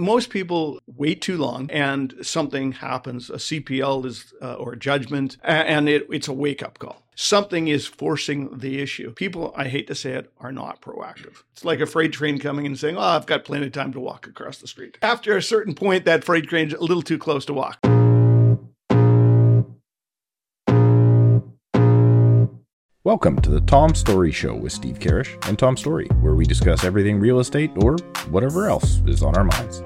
most people wait too long and something happens. A CPL is uh, or a judgment, and it, it's a wake up call. Something is forcing the issue. People, I hate to say it, are not proactive. It's like a freight train coming and saying, "Oh, I've got plenty of time to walk across the street." After a certain point, that freight train's a little too close to walk. Welcome to the Tom Storey Show with Steve Karrasch and Tom Storey, where we discuss everything real estate or whatever else is on our minds.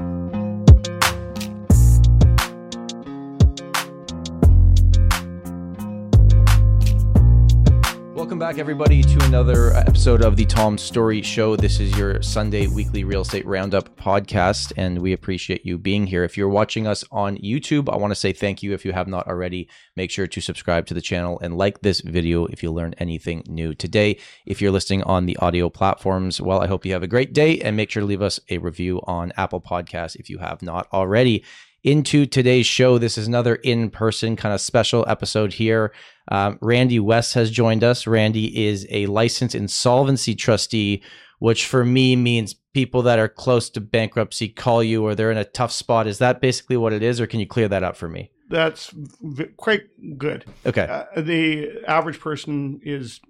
Welcome back, everybody, to another episode of the Tom Storey Show. This is your Sunday weekly real estate roundup podcast, and we appreciate you being here. If you're watching us on YouTube, I want to say thank you. If you have not already, make sure to subscribe to the channel and like this video if you learned anything new today. If you're listening on the audio platforms, well, I hope you have a great day, and make sure to leave us a review on Apple Podcasts if you have not already into today's show. This is another in person kind of special episode here. Um, Randy West has joined us. Randy is a licensed insolvency trustee, which for me means people that are close to bankruptcy call you or they're in a tough spot. Is that basically what it is, or can you clear that up for me? That's v- quite good. Okay. Uh, the average person is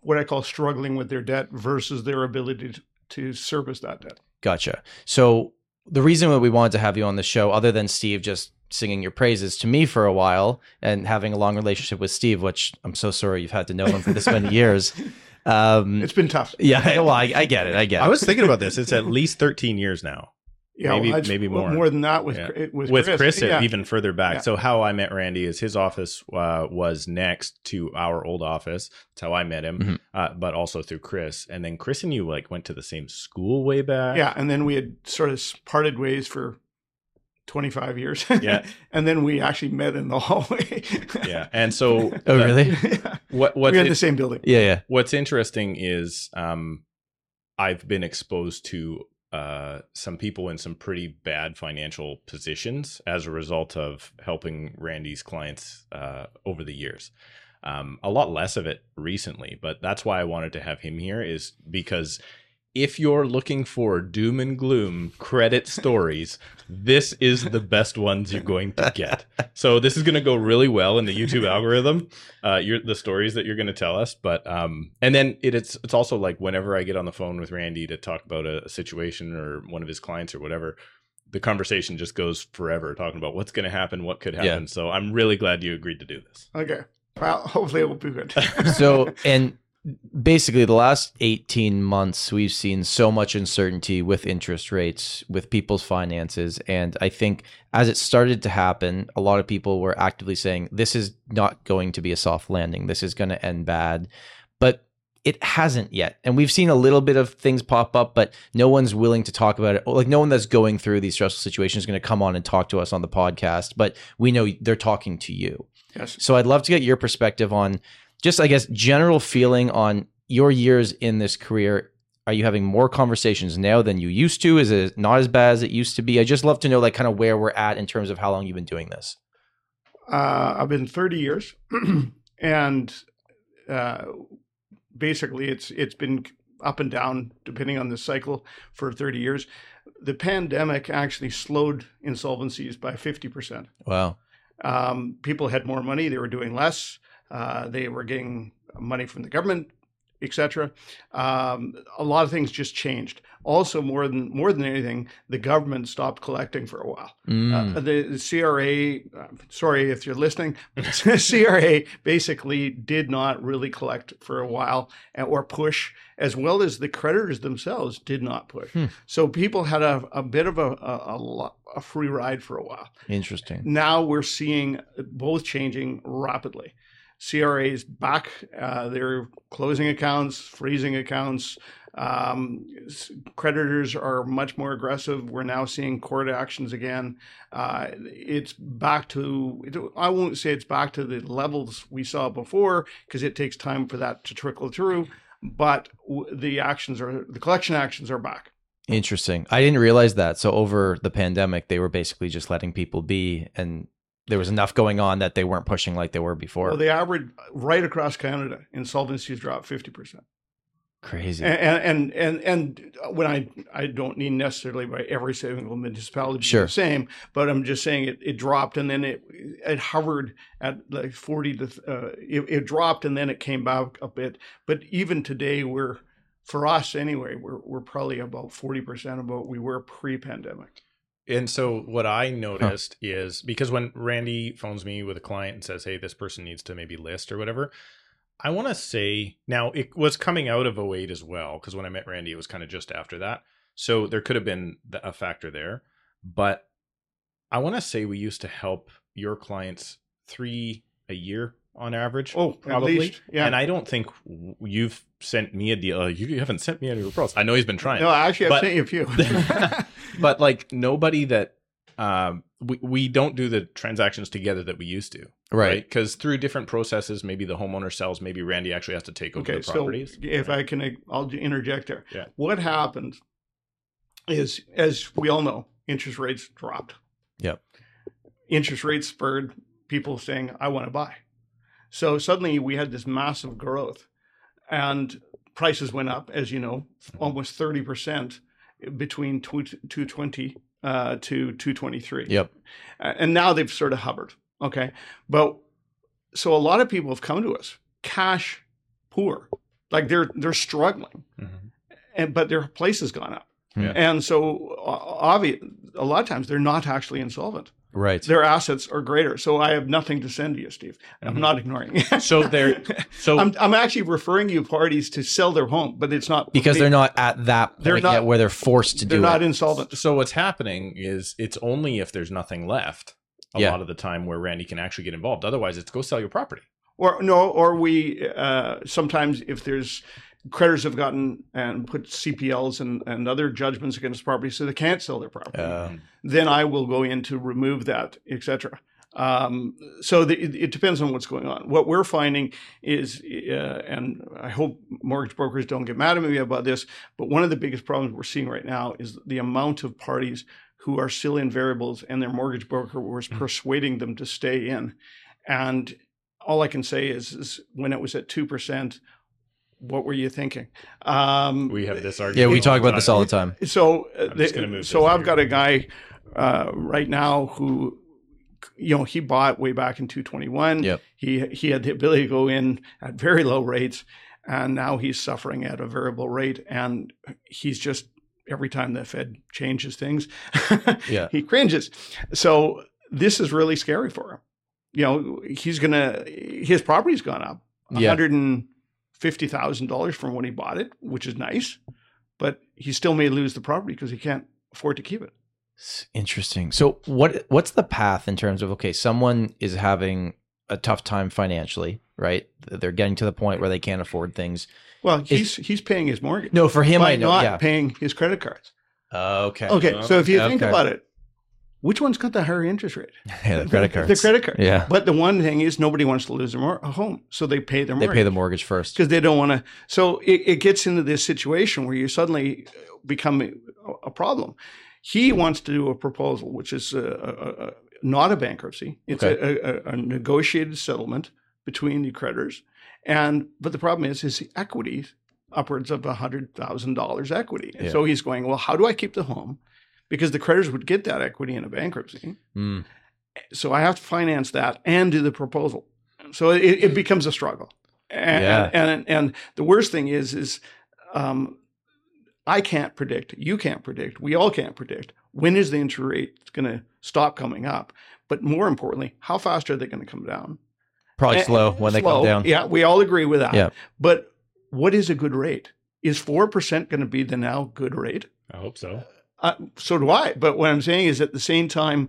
what I call struggling with their debt versus their ability to, to service that debt. Gotcha. So the reason that we wanted to have you on the show, other than Steve just singing your praises to me for a while and having a long relationship with Steve, which I'm so sorry you've had to know him for this many years. Um, It's been tough. yeah, well, I, I get it. I get it. I was thinking about this. It's at least 13 years now. Yeah, Maybe- well, maybe more. More than that with Yeah. Chris- with, With Chris. Chris, yeah. even further back. Yeah. So how I met Randy is his office uh, was next to our old office. That's how I met him, Mhm. uh, but also through Chris. And then Chris and you like went to the same school way back. Yeah, and then we had sort of parted ways for 25 years. Yeah. and then we actually met in the hallway. Yeah. And so oh, the- really? yeah. what We what's were in it- the same building. Yeah, yeah. what's interesting is um, I've been exposed to uh, some people in some pretty bad financial positions as a result of helping Randy's clients uh, over the years. Um, a lot less of it recently, but that's why I wanted to have him here is because if you're looking for doom and gloom credit stories, this is the best ones you're going to get. So this is going to go really well in the YouTube algorithm. Uh, you're, the stories that you're going to tell us, but um, and then it, it's it's also like whenever I get on the phone with Randy to talk about a, a situation or one of his clients or whatever, the conversation just goes forever talking about what's going to happen, what could happen. Yeah. So I'm really glad you agreed to do this. Okay. Well, hopefully it will be good. So, and basically, the last 18 months, we've seen so much uncertainty with interest rates, with people's finances. And I think as it started to happen, a lot of people were actively saying, this is not going to be a soft landing. This is going to end bad. But it hasn't yet. And we've seen a little bit of things pop up, but no one's willing to talk about it. Oh, like, no one that's going through these stressful situations is going to come on and talk to us on the podcast, but we know they're talking to you. yes. So I'd love to get your perspective on just, I guess, general feeling on your years in this career. Are you having more conversations now than you used to? Is it not as bad as it used to be? I just love to know, like, kind of where we're at in terms of how long you've been doing this. Uh, I've been 30 years, and uh, basically it's it's been up and down depending on the cycle for 30 years. The pandemic actually slowed insolvencies by 50 percent. Wow. Um, people had more money; they were doing less. Uh, they were getting money from the government, etc. Um, a lot of things just changed. Also, more than more than anything, the government stopped collecting for a while. Mm. Uh, the, the CRA, uh, sorry if you're listening, but CRA basically did not really collect for a while or push, as well as the creditors themselves did not push. Hmm. So people had a, a bit of a, a, a, a free ride for a while. Interesting. Now we're seeing both changing rapidly. CRA is back. Uh, they're closing accounts, freezing accounts. Um, creditors are much more aggressive. We're now seeing court actions again. Uh, it's back to, I won't say it's back to the levels we saw before because it takes time for that to trickle through. But the actions are, the collection actions are back. Interesting. I didn't realize that. So over the pandemic, they were basically just letting people be, and there was enough going on that they weren't pushing like they were before. Well, the average right across Canada, insolvencies dropped 50%. Crazy. And and and and when I I don't mean necessarily by every single municipality Sure. the same, but I'm just saying it, it dropped and then it it hovered at like 40 to uh, it, it dropped and then it came back a bit. But even today we're for us anyway we're we're probably about 40 percent of what we were pre-pandemic. And so what I noticed is because when Randy phones me with a client and says, "Hey, this person needs to maybe list or whatever," I want to say now it was coming out of 08 as well because when I met Randy, it was kind of just after that. So there could have been a factor there, but I want to say we used to help your clients three a year on average. Oh, probably. at least yeah. And I don't think you've sent me a deal. Uh, you haven't sent me any referrals. I know he's been trying no, actually, I've But- sent you a few. but like nobody that um we, we don't do the transactions together that we used to right. because through different processes maybe the homeowner sells maybe randy actually has to take over Okay, the so properties if I can, I'll interject there. Yeah. What happened is, as we all know, interest rates dropped. Yep. Interest rates spurred people saying, "I want to buy." So suddenly we had this massive growth, and prices went up, as you know, almost thirty percent between two twenty uh, to two twenty three. Yep. And now they've sort of hovered. Okay, but so a lot of people have come to us cash poor, like they're they're struggling, Mhm. and but their place has gone up, Yeah. and so obvious a lot of times they're not actually insolvent. Right. Their assets are greater. So I have nothing to send to you, Steve. I'm Mhm. not ignoring you. so they're so I'm, I'm actually referring you parties to sell their home, but it's not Because they, they're not at that They're point not- yet where they're forced to do. they're do not it. insolvent. so what's happening is it's only if there's nothing left a Yeah. lot of the time where randy can actually get involved otherwise it's go sell your property Or no, or we uh, sometimes if there's creditors have gotten and put CPLs and, and other judgments against property, so they can't sell their property. Uh, then I will go in to remove that, etc. Um, so the, it, it depends on what's going on. What we're finding is, uh, and I hope mortgage brokers don't get mad at me about this, but one of the biggest problems we're seeing right now is the amount of parties who are still in variables and their mortgage broker was persuading them to stay in. And all I can say is, is when it was at 2%, what were you thinking? Um, we have this argument yeah, we talk about this all the time. so, uh, I'm just the- gonna move so this I've got a guy uh, right now who, you know, he bought way back in 221. Yep. He he had the ability to go in at very low rates, and now he's suffering at a variable rate, and he's just every time the Fed changes things, Yeah. he cringes. So this is really scary for him. You know, he's gonna his property's gone up Yeah. hundred and fifty thousand dollars from when he bought it, which is nice, but he still may lose the property because he can't afford to keep it. Interesting. So what what's the path in terms of okay, someone is having a tough time financially, right? They're getting to the point where they can't afford things. Well, he's he's paying his mortgage. No, for him I know. not Yeah. paying his credit cards. Uh, okay. Okay, so if you think about it, which one's got the higher interest rate? Yeah, the credit cards. The credit card. Yeah. But the one thing is nobody wants to lose their mor- home, so they pay their mortgage. They pay the mortgage first. because they don't want to. So it, it gets into this situation where you suddenly uh, become a, problem. He wants to do a proposal, which is a, a, a, not a bankruptcy. It's a, a, a negotiated settlement between the creditors, and but the problem is his equity upwards of a hundred thousand dollars equity. And Yeah. so he's going, well, how do I keep the home? Because the creditors would get that equity in a bankruptcy Mm. so I have to finance that and do the proposal. So it, it becomes a struggle. And, Yeah. and and the worst thing is is um, I can't predict. You can't predict. We all can't predict when is the interest rate going to stop coming up. But more importantly, how fast are they going to come down? Probably And- slow when they come down. Yeah, we all agree with that. Yeah. But what is a good rate? Is four percent going to be the now good rate? i hope so Uh, so do I. But what I'm saying is, at the same time,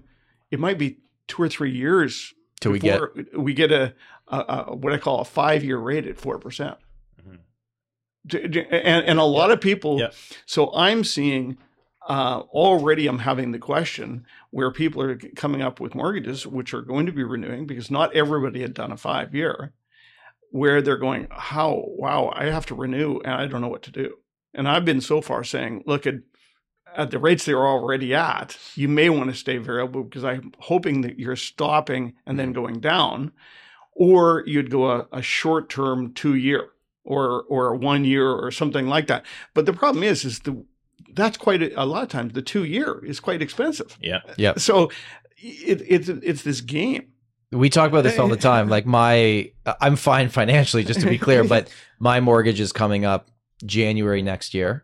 it might be two or three years Till we get before we get a, a, a what I call a five year rate at four percent. Mhm. And and a lot of people. Yeah. So I'm seeing uh, already. I'm having the question where people are coming up with mortgages which are going to be renewing because not everybody had done a five year. Where they're going, how wow, I have to renew and I don't know what to do. And I've been so far saying, look at at the rates they're already at, you may want to stay variable because I'm hoping that you're stopping and then going down, or you'd go a, a short term two year. or or one year or something like that. But the problem is, is the that's quite a, a lot of times the two year is quite expensive. Yeah. yeah. So it, it's it's this game. We talk about this all the time. Like my, I'm fine financially, just to be clear, but my mortgage is coming up January next year.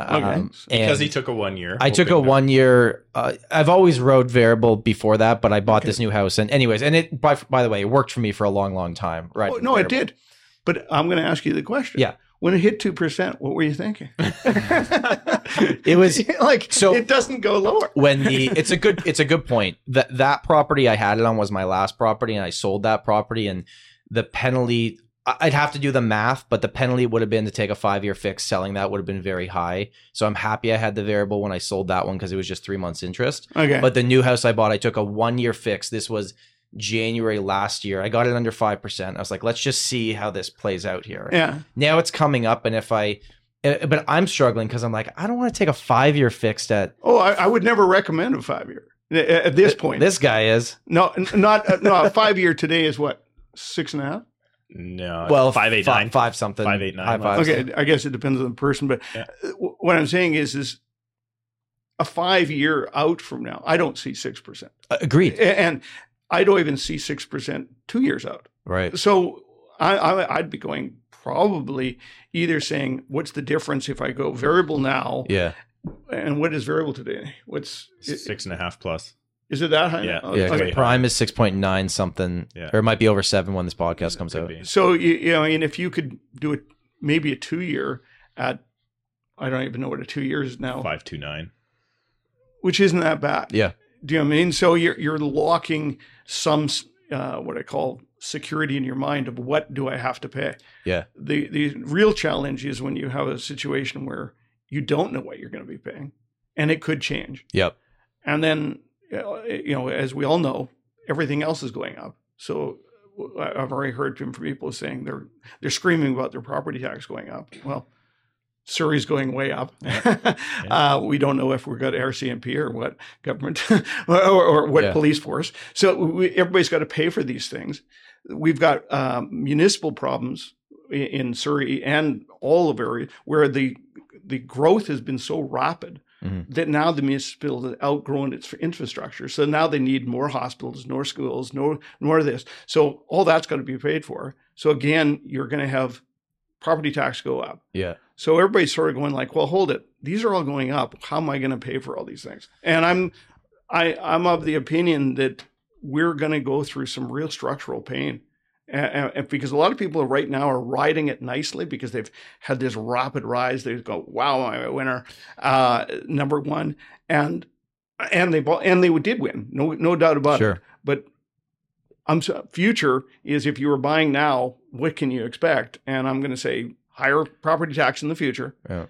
Okay. Um, Because he took a one year. I took a one year. Uh, I've always rode variable before that, but I bought this new house, and anyways, and it by by the way, it worked for me for a long, long time. Right? Oh, no, it did. But I'm going to ask you the question. Yeah. When it hit two percent, what were you thinking? It was like So-. It doesn't go lower. when the it's a good it's a good point that that property I had it on was my last property and I sold that property and the penalty I'd have to do the math but the penalty would have been to take a 5 year fix selling that would have been very high so I'm happy I had the variable when I sold that one because it was just 3 months interest Okay. but the new house I bought I took a 1 year fix this was January last year I got it under 5% I was like let's just see how this plays out here yeah. now it's coming up and if I uh, but I'm struggling because I'm like I don't want to take a 5 year fixed at Oh, I, I would never recommend a five year at at this point. this guy is no, not uh, no. A five year today is what six and a half. No. well five eight fi- five something Five, eight, nine, high like- fives. Okay, I guess it depends on the person, but Yeah. what I'm saying is, is a five year out from now, I don't see six percent, Uh, agreed and I don't even see six percent two years out. right So I, I, I'd be going probably either saying, what's the difference if I go variable now, yeah and what is variable today? What's i- Six and a half plus. Is it that high? Yeah. Oh, yeah okay. prime is 6.9 something Yeah. or it might be over 7 when this podcast comes out be. So you, you know, and if you could do it, maybe a two year at, I don't even know what a two years is now, Five two nine. which isn't that bad. yeah Do you know what I mean? So you're you're locking some uh, what I call security in your mind of what do I have to pay. Yeah. The the real challenge is when you have a situation where you don't know what you're going to be paying, and it could change. yep And then you know, as we all know, everything else is going up. So uh, I've already heard from people saying they're they're screaming about their property tax going up. Well. Surrey's going way up. uh, we don't know if we've got RCMP or what government or, or what Yeah. police force. So we, everybody's got to pay for these things. We've got um, municipal problems i- in Surrey and all of areas where the the growth has been so rapid Mhm. that now the municipality has outgrown its infrastructure. So now they need more hospitals, more schools, no more of this. So all that's got to be paid for. So again, you're going to have property tax go up. yeah So everybody's sort of going like, well, hold it. These are all going up. How am I going to pay for all these things? And I'm, I, I'm of the opinion that we're going to go through some real structural pain. And, and because a lot of people right now are riding it nicely because they've had this rapid rise. They go, "Wow, I'm a winner, uh, number one," and and they bought, and they did win, no no doubt about it. sure But I'm future is if you were buying now, what can you expect? And I'm going to say higher property tax in the future. Yeah.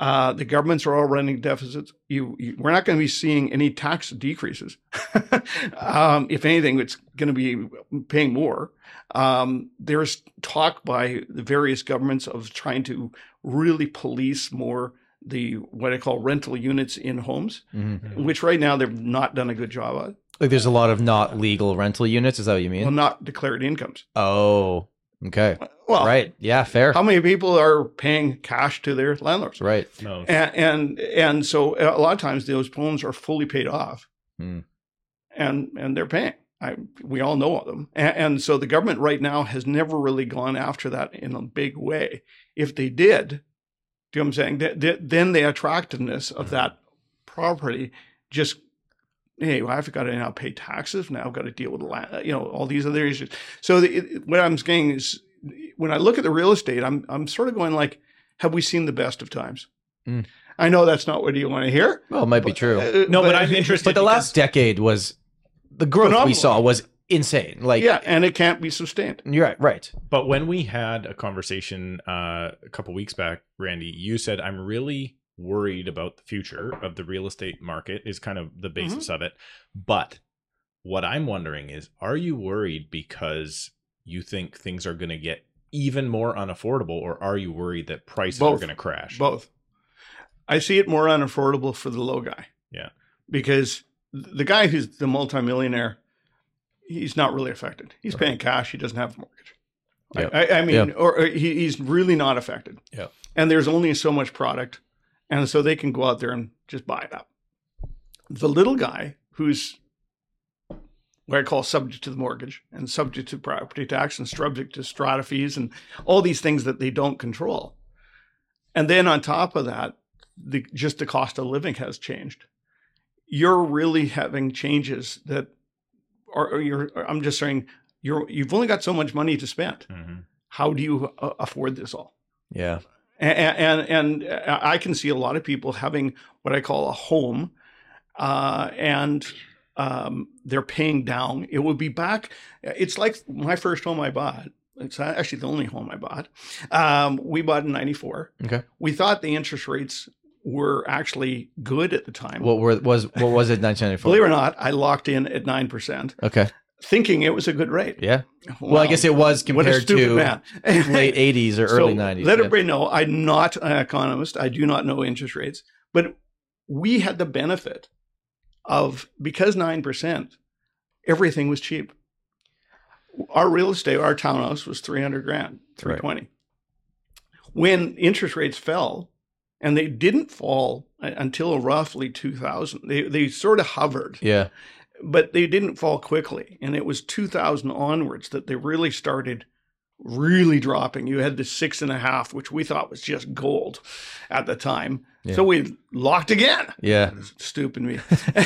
Uh, the governments are all running deficits. You, you we're not going to be seeing any tax decreases. um, if anything, it's going to be paying more. Um, there's talk by the various governments of trying to really police more the what I call rental units in homes, Mhm. which right now they've not done a good job of. like there's a lot of not legal rental units is that what you mean Well, not declared incomes. oh okay Well, right yeah fair How many people are paying cash to their landlords? right No. And, and and so a lot of times those homes are fully paid off, Hmm. and and they're paying. I, we all know of them, and, and so the government right now has never really gone after that in a big way. If they did, do you know what I'm saying? Th- th- then the attractiveness of that property just hey, well, I've got to now pay taxes. Now I've got to deal with land, you know, all these other issues. So the, it, what I'm saying is, when I look at the real estate, I'm I'm sort of going like, have we seen the best of times? Mm. I know that's not what you want to hear. well it might be true Uh, No, but I'm interested. but the last decade was the growth we saw was insane like yeah, and it can't be sustained. you're right right But when we had a conversation uh, a couple weeks back, Randy, you said I'm really worried about the future of the real estate market is kind of the basis of it. But what I'm wondering is, are you worried because you think things are going to get even more unaffordable, or are you worried that prices are going to crash? Both. I see it more unaffordable for the low guy. Yeah. Because the guy who's the multimillionaire, he's not really affected. He's Right. paying cash. He doesn't have a mortgage. I- Yeah. I, I mean, or, or he, he's really not affected. Yeah. And there's only so much product, and so they can go out there and just buy it up. The little guy who's what I call subject to the mortgage and subject to property tax and subject to strata fees and all these things that they don't control. And then on top of that, the just the cost of living has changed. You're really having changes that are or you're I'm just saying you're you've only got so much money to spend. Mhm. How do you uh, afford this all? Yeah. and, and and I can see a lot of people having what I call a home, uh, and um, they're paying down. It would be back. It's like my first home I bought. It's actually the only home I bought. Um, we bought in '94. Okay. We thought the interest rates were actually good at the time. What were was what was it? 1994. Believe it or not, I locked in at nine percent, Okay. thinking it was a good rate. Yeah. Well, I guess it was compared to man. late 80s or early 90s. Let yeah. everybody know I'm not an economist. I do not know interest rates, but we had the benefit of because nine percent, everything was cheap. Our real estate, our townhouse was three hundred grand, three twenty. When interest rates fell, and they didn't fall uh, until roughly two thousand, they they sort of hovered Yeah. but they didn't fall quickly. And it was 2000 onwards that they really started really dropping. You had the six and a half, which we thought was just gold at the time. Yeah. So we locked again. Yeah. Stupid me.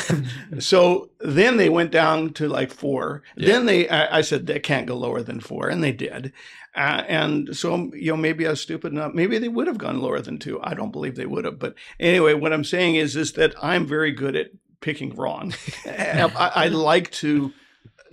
so then they went down to like four. Yeah. Then they, I, I said they can't go lower than four, and they did. Uh, and so you know maybe I was stupid enough. Maybe they would have gone lower than two. I don't believe they would have. But anyway, what I'm saying is is that I'm very good at picking wrong. I, I like to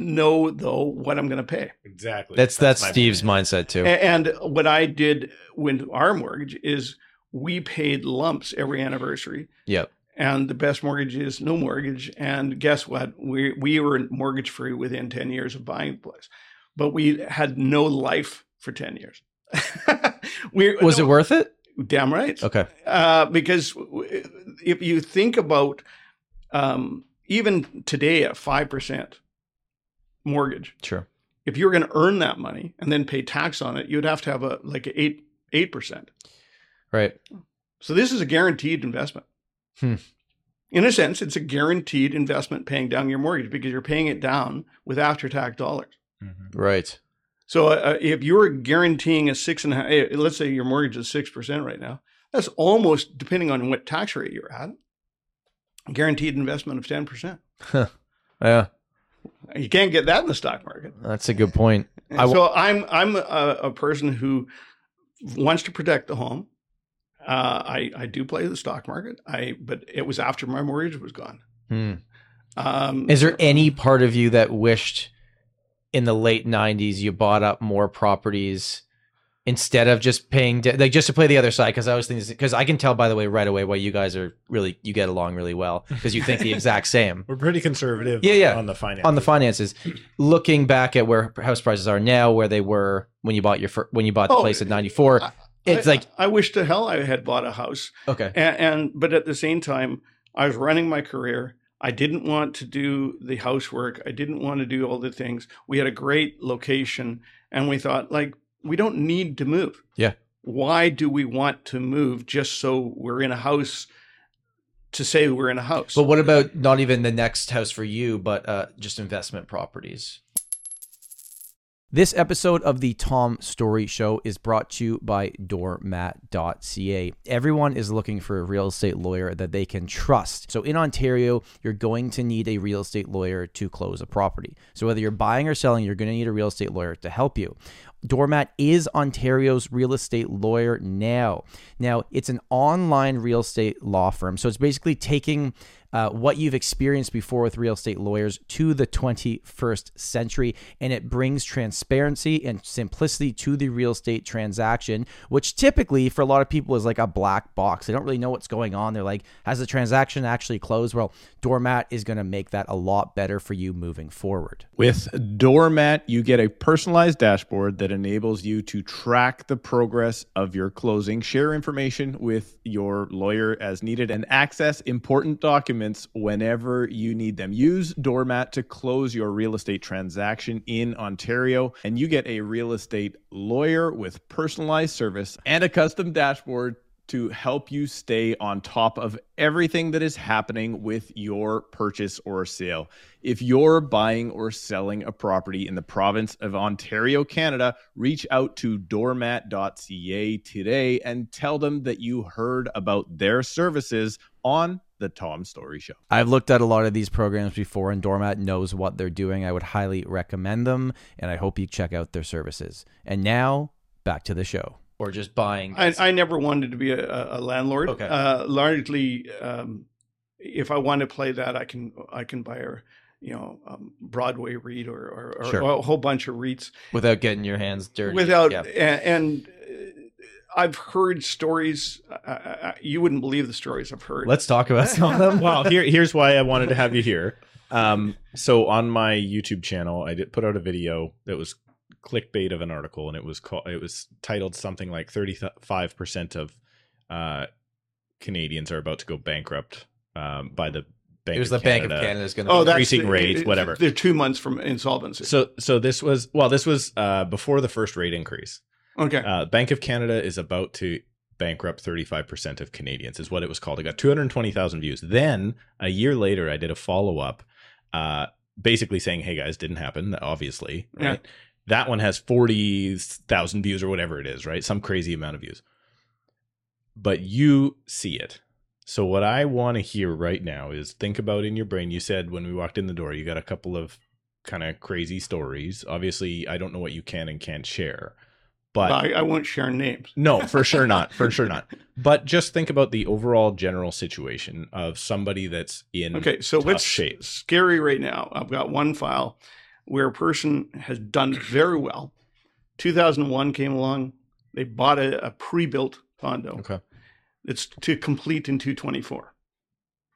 know though what I'm going to pay. Exactly. That's that's, my Steve's point. mindset too. And what I did with our mortgage is we paid lumps every anniversary. Yep. And the best mortgage is no mortgage. And guess what? We we were mortgage free within 10 years of buying the place. But we had no life for 10 years. we, Was it worth it? Damn right. Okay. Uh, because if you think about um, even today at 5% mortgage, Sure. if you're going to earn that money and then pay tax on it, you'd have to have a like a eight eight percent. Right. So this is a guaranteed investment. Hmm. In a sense, it's a guaranteed investment paying down your mortgage because you're paying it down with after tax dollars. Mhm. Right. So uh, if you're guaranteeing a six and a half, eh, let's say your mortgage is six percent right now, that's almost depending on what tax rate you're at, guaranteed investment of ten percent. Yeah. You can't get that in the stock market. That's a good point. And I w- so I'm I'm a, a person who wants to protect the home. Uh, I I do play the stock market. I but it was after my mortgage was gone. Hmm. Um, Is there any part of you that wished in the late 90s you bought up more properties instead of just paying de- like just to play the other side because I was thinking because I can tell by the way right away why you guys are really you get along really well because you think the exact same We're pretty conservative. Yeah, yeah. On the finance. on the finances looking back at where house prices are now where they were when you bought your fir- when you bought the Oh, place in 94 I- it's I- like I wish to hell I had bought a house, okay and, and but at the same time I was running my career. I didn't want to do the housework. I didn't want to do all the things. We had a great location, and we thought like we don't need to move. Yeah. Why do we want to move just so we're in a house to say we're in a house? but what about not even the next house for you but uh just investment properties This episode of the Tom Storey Show is brought to you by doormat.ca. Everyone is looking for a real estate lawyer that they can trust. So in Ontario, you're going to need a real estate lawyer to close a property. So whether you're buying or selling, you're going to need a real estate lawyer to help you. Doormat is Ontario's real estate lawyer now. Now, it's an online real estate law firm. So it's basically taking uh, what you've experienced before with real estate lawyers to the 21st century, and it brings transparency and simplicity to the real estate transaction, which typically for a lot of people is like a black box. They don't really know what's going on. They're like, has the transaction actually closed? Well, Doormat is going to make that a lot better for you moving forward. With Doormat, you get a personalized dashboard that enables you to track the progress of your closing, share information with your lawyer as needed, and access important documents documents whenever you need them. Use Doormat to close your real estate transaction in Ontario, and you get a real estate lawyer with personalized service and a custom dashboard to help you stay on top of everything that is happening with your purchase or sale. If you're buying or selling a property in the province of Ontario, Canada, reach out to doormat.ca today and tell them that you heard about their services on the Tom Storey Show. I've looked at a lot of these programs before, and Doormat knows what they're doing. I would highly recommend them, and I hope you check out their services. And now, back to the show. Or just buying. I, I never wanted to be a, a landlord. Okay. Uh, largely, um, if I want to play that, I can I can buy a you know um, Broadway REIT or, or, or Sure. a whole bunch of REITs without getting your hands dirty. without Yeah. and, and uh, I've heard stories. I, I, you wouldn't believe the stories I've heard. Let's talk about some of them. well, here here's why I wanted to have you here. Um, so on my YouTube channel, I did put out a video that was clickbait of an article, and it was called it was titled something like thirty five percent of uh, Canadians are about to go bankrupt um, by the Bank it was of the Bank of Canada is going to. oh, that's increasing the- rates, it- whatever. They're two months from insolvency. So so this was well, this was uh, before the first rate increase. Okay, Uh, Bank of Canada is about to bankrupt 35% of Canadians, is what it was called. It got 220,000 views. Then a year later, I did a follow up, uh, basically saying, hey guys, didn't happen, obviously. Right. That one has 40,000 views or whatever it is, right? Some crazy amount of views. But you see it. So what I want to hear right now is think about in your brain. You said when we walked in the door, you got a couple of kind of crazy stories. Obviously, I don't know what you can and can't share. But I, I won't share names. no, for sure not. For sure not. But just think about the overall general situation of somebody that's in Okay, so tough what's shape. scary right now? I've got one file where a person has done very well. 2001 came along. They bought a, a pre-built condo. Okay. It's to complete in 224.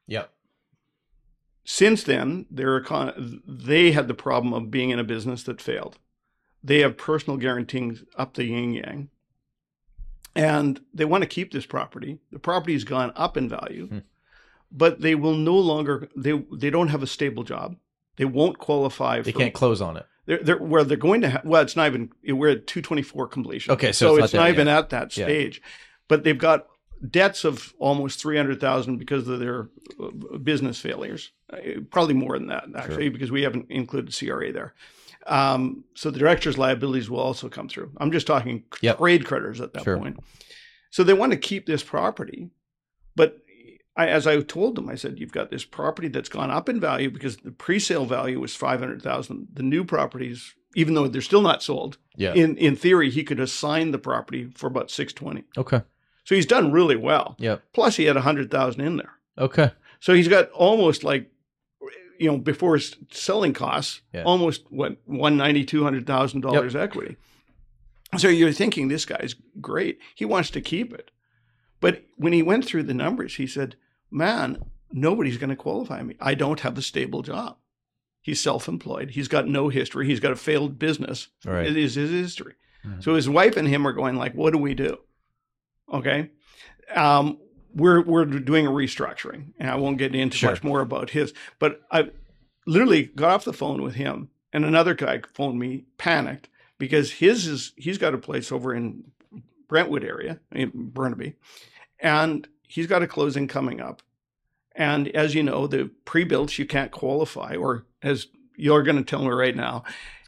Yep. Since then, their econ- they had the problem of being in a business that failed. They have personal guarantees up the yin yang, and they want to keep this property. The property's gone up in value, Hmm. but they will no longer. They they don't have a stable job. They won't qualify. They for, can't close on it. They're, they're where they're going to. have. well, it's not even. We're at 224 completion. Okay, so it's it's, not not, even yet. at that Yeah. stage. But they've got debts of almost 300,000 because of their uh, business failures. Uh, Probably more than that actually, because we haven't included CRA there. Um, so the director's liabilities will also come through. I'm just talking Yep. trade creditors at that Sure. point. So they want to keep this property, but I, as I told them, I said, "You've got this property that's gone up in value because the pre-sale value was five hundred thousand. The new properties, even though they're still not sold, Yeah. in in theory, he could assign the property for about six twenty. Okay. So he's done really well. Yeah. Plus, he had a hundred thousand in there. Okay. So he's got almost like, you know, before his selling costs, Yeah. almost what one ninety, two hundred thousand dollars equity. So you're thinking this guy's great. He wants to keep it, but when he went through the numbers, he said, "Man, nobody's going to qualify me. I don't have a stable job. He's self-employed. He's got no history. He's got a failed business. Right. It is his history. Mhm. So his wife and him are going like, "What do we do?" Okay, um, we're we're doing a restructuring, and I won't get into Sure. much more about his. But I literally got off the phone with him, and another guy phoned me, panicked because his is he's got a place over in Brentwood area, in Burnaby, and he's got a closing coming up. And as you know, the pre-builts you can't qualify, or as you're going to tell me right now,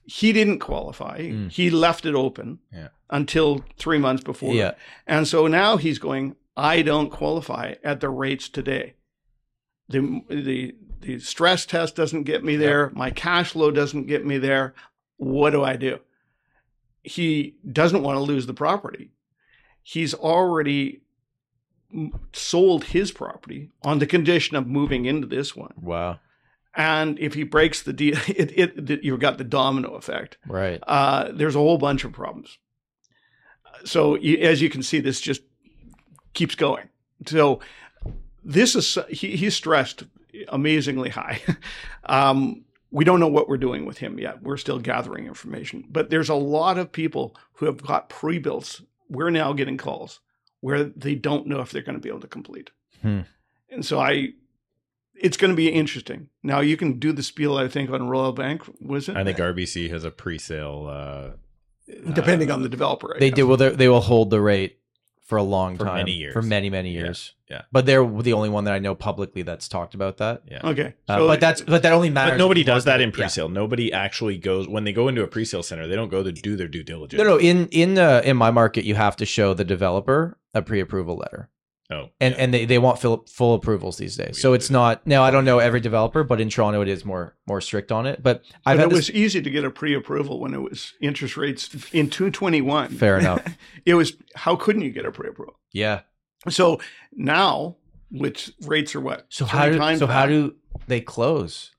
he didn't qualify. Mm. He left it open Yeah. until three months before. Yeah. And so now he's going, I don't qualify at the rates today. The the the stress test doesn't get me there. My cash flow doesn't get me there. What do I do? He doesn't want to lose the property. He's already sold his property on the condition of moving into this one. Wow. And if he breaks the deal, it, it, it you've got the domino effect Right. uh, there's a whole bunch of problems. So you, as you can see, this just keeps going. So this is he, he's stressed amazingly high. um, we don't know what we're doing with him yet. We're still gathering information, but there's a lot of people who have got pre-builts. We're now getting calls where they don't know if they're going to be able to complete. Hmm. And so I, it's going to be interesting. Now you can do the spiel. I think on Royal Bank was it? I think RBC has a pre-sale. Uh, depending on the developer. I They guess. do. Well, they will hold the rate for a long For time, many years. for many many years. yeah. But they're the only one that I know publicly that's talked about that. yeah. Okay, Uh, so but that's but that only matters. But nobody does that to- in yeah. pre-sale. Nobody actually goes when they go into a pre-sale center. They don't go to do their due diligence. No, no. In in uh, in my market, you have to show the developer a pre-approval letter, Oh, and yeah. and they, they want full full approvals these days. We So it's that. not now. I don't know every developer, but in Toronto, it is more more strict on it. But I've it this, was easy to get a pre-approval when it was interest rates in 221. fair enough. It was how couldn't you get a pre-approval? Yeah. So now, which rates are what? So how do times so how do they close?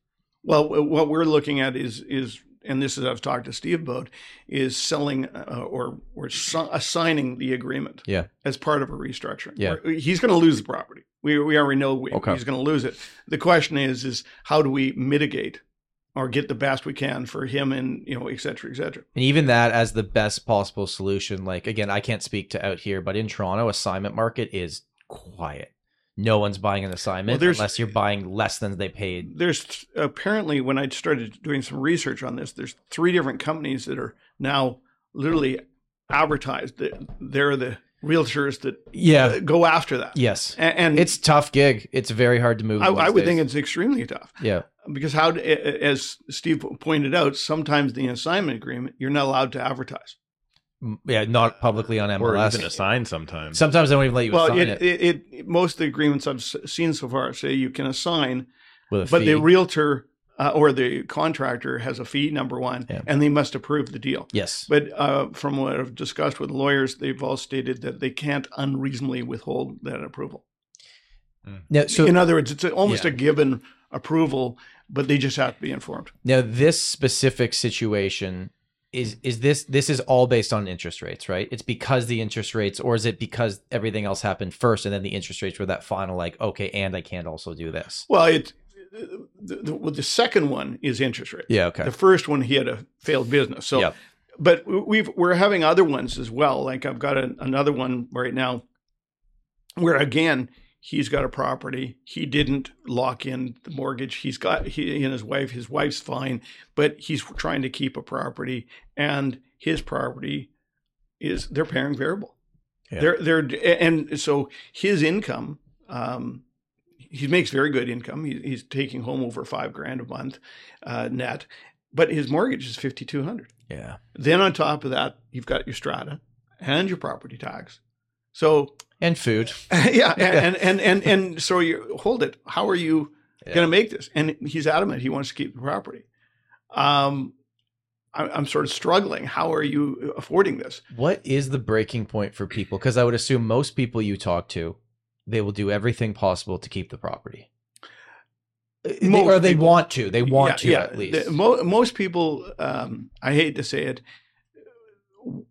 Well, what we're looking at is is, and this is I've talked to Steve about, is selling uh, or or si- assigning the agreement. Yeah. As part of a restructuring. Yeah. He's going to lose the property. We we already know we, Okay. he's going to lose it. The question is is how do we mitigate or get the best we can for him and you know et cetera et cetera. And even that as the best possible solution. Like again, I can't speak to out here, but in Toronto, assignment market is quiet. No one's buying an assignment Well, unless you're buying less than they paid. There's apparently when I started doing some research on this, there's three different companies that are now literally advertised that they're the realtors that Yeah. go after that. Yes. A- And It's tough gig. It's very hard to move. I, I would days. think it's extremely tough yeah. because how, as Steve pointed out, sometimes the assignment agreement you're not allowed to advertise. M- Yeah, not publicly on MLS. or MLS. even assign sometimes. Sometimes they don't even let you Well, assign it, it, it, it most of the agreements I've seen so far say you can assign, with a but fee. the realtor uh, or the contractor has a fee number one, Yeah. and they must approve the deal. yes. But uh, from what I've discussed with lawyers, they've all stated that they can't unreasonably withhold that approval. Now, so In other words, it's almost Yeah. a given approval, but they just have to be informed. now this specific situation is is this this is all based on interest rates, right? It's because the interest rates, or is it because everything else happened first and then the interest rates were that final, like okay, and I can't also do this. Well, it the, the, well, the second one is interest rate. Yeah. Okay. The first one, he had a failed business. So, Yep. but we've we're having other ones as well. Like I've got a, another one right now, where again he's got a property. He didn't lock in the mortgage. He's got he and his wife. His wife's fine, but he's trying to keep a property, and his property is they're paying variable. Yeah. They're they're and so his income. Um, he makes very good income. He, he's taking home over five grand a month uh, net, but his mortgage is fifty two hundred. Yeah. Then on top of that, you've got your strata and your property tax. So And food. yeah, and and and and so you hold it. How are you Yeah. going to make this? And he's adamant he wants to keep the property. Um, I, I'm sort of struggling. How are you affording this? What is the breaking point for people? Because I would assume most people you talk to, they will do everything possible to keep the property. They- Most or they people. want to. They want Yeah, to yeah. at least. The- mo- most people, um, I hate to say it,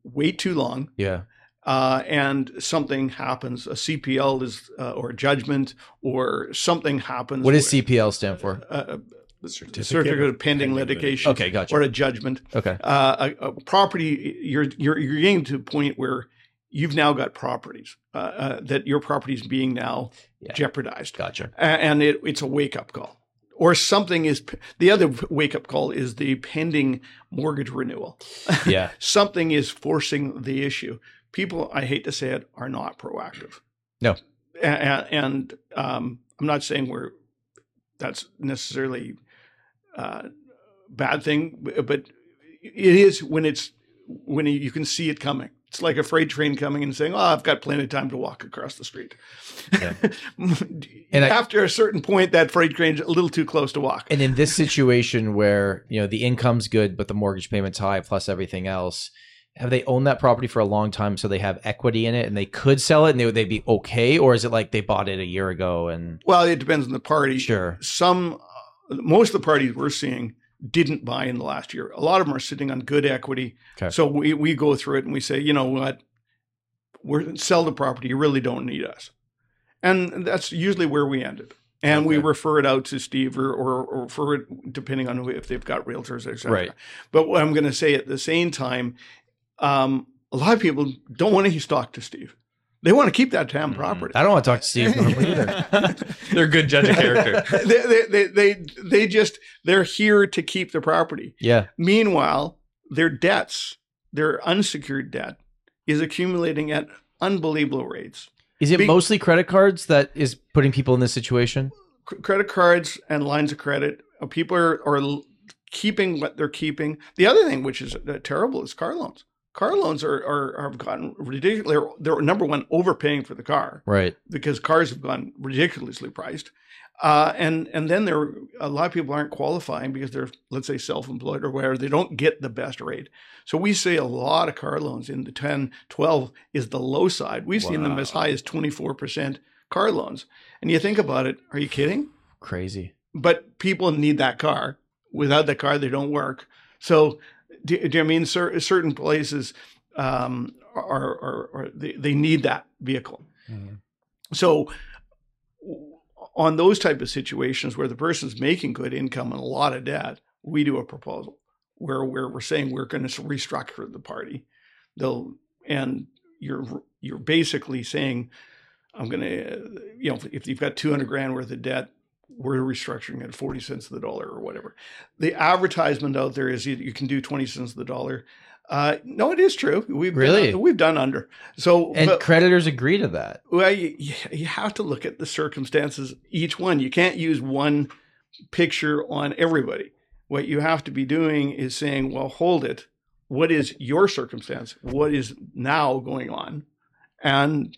wait too long. yeah. Uh, and something happens, a CPL is uh, or a judgment or something happens. What does where- CPL stand for? Uh, Certificate certificate, of of pending pending litigation. Okay, gotcha. Or a judgment. Okay. Uh, a, a property, you're you're you're getting to a point where you've now got properties uh, uh, that your property is being now Yeah. jeopardized, Gotcha. And it, it's a wake up call. Or something is the other wake up call is the pending mortgage renewal. Yeah. something is forcing the issue. People, I hate to say it, are not proactive. No. and, and um, I'm not saying we're that's necessarily uh, bad thing, but it is when it's when you can see it coming. It's like a freight train coming and saying, "Oh, I've got plenty of time to walk across the street." Yeah. And after a certain point, that freight train's a little too close to walk. And in this situation where, you know, the income's good, but the mortgage payment's high plus everything else, have they owned that property for a long time so they have equity in it and they could sell it and they would they be okay? Or is it like they bought it a year ago and Well, it depends on the party. sure. some uh, most of the parties we're seeing didn't buy in the last year. A lot of them are sitting on good equity. Okay. So we, we go through it and we say, you know what, we're sell the property. You really don't need us. And that's usually where we ended. And we refer it out to Steve or, or, or refer it depending on who, if they've got realtors, et cetera. Right. But what I'm going to say at the same time, um, a lot of people don't want to talk to Steve. They want to keep that damn Mhm. property. I don't want to talk to Steve normally either. They're a good judge of character. they, they, they, they, they just, they're here to keep the property. Yeah. Meanwhile, their debts, their unsecured debt, is accumulating at unbelievable rates. Is it Be- mostly credit cards that is putting people in this situation? C- credit cards and lines of credit, uh, people are, are keeping what they're keeping. The other thing, which is uh, terrible, is car loans. Car loans are, are have gotten ridiculous. They're, they're number one overpaying for the car Right. because cars have gone ridiculously priced. Uh, and and then there a lot of people aren't qualifying because they're let's say self-employed or where they don't get the best rate so we see a lot of car loans in the 10 12 is the low side we've seen them as high as 24% car loans and you think about it are you kidding Crazy. but people need that car without the car they don't work so do, do you mean? Cer- certain places um, are, are, are they, they need that vehicle. So on those type of situations where the person's making good income and a lot of debt, we do a proposal where where we're saying we're going to restructure the party. They'll and you're you're basically saying I'm going to you know if you've got 200 grand worth of debt, we're restructuring at 40 cents of the dollar or whatever. The advertisement out there is you, you can do 20 cents of the dollar. Uh, no, it is true. We've Really? we've done under. So And but- creditors agree to that. well, you, you have to look at the circumstances, each one. You can't use one picture on everybody. What you have to be doing is saying, well, hold it. What is your circumstance? What is now going on? And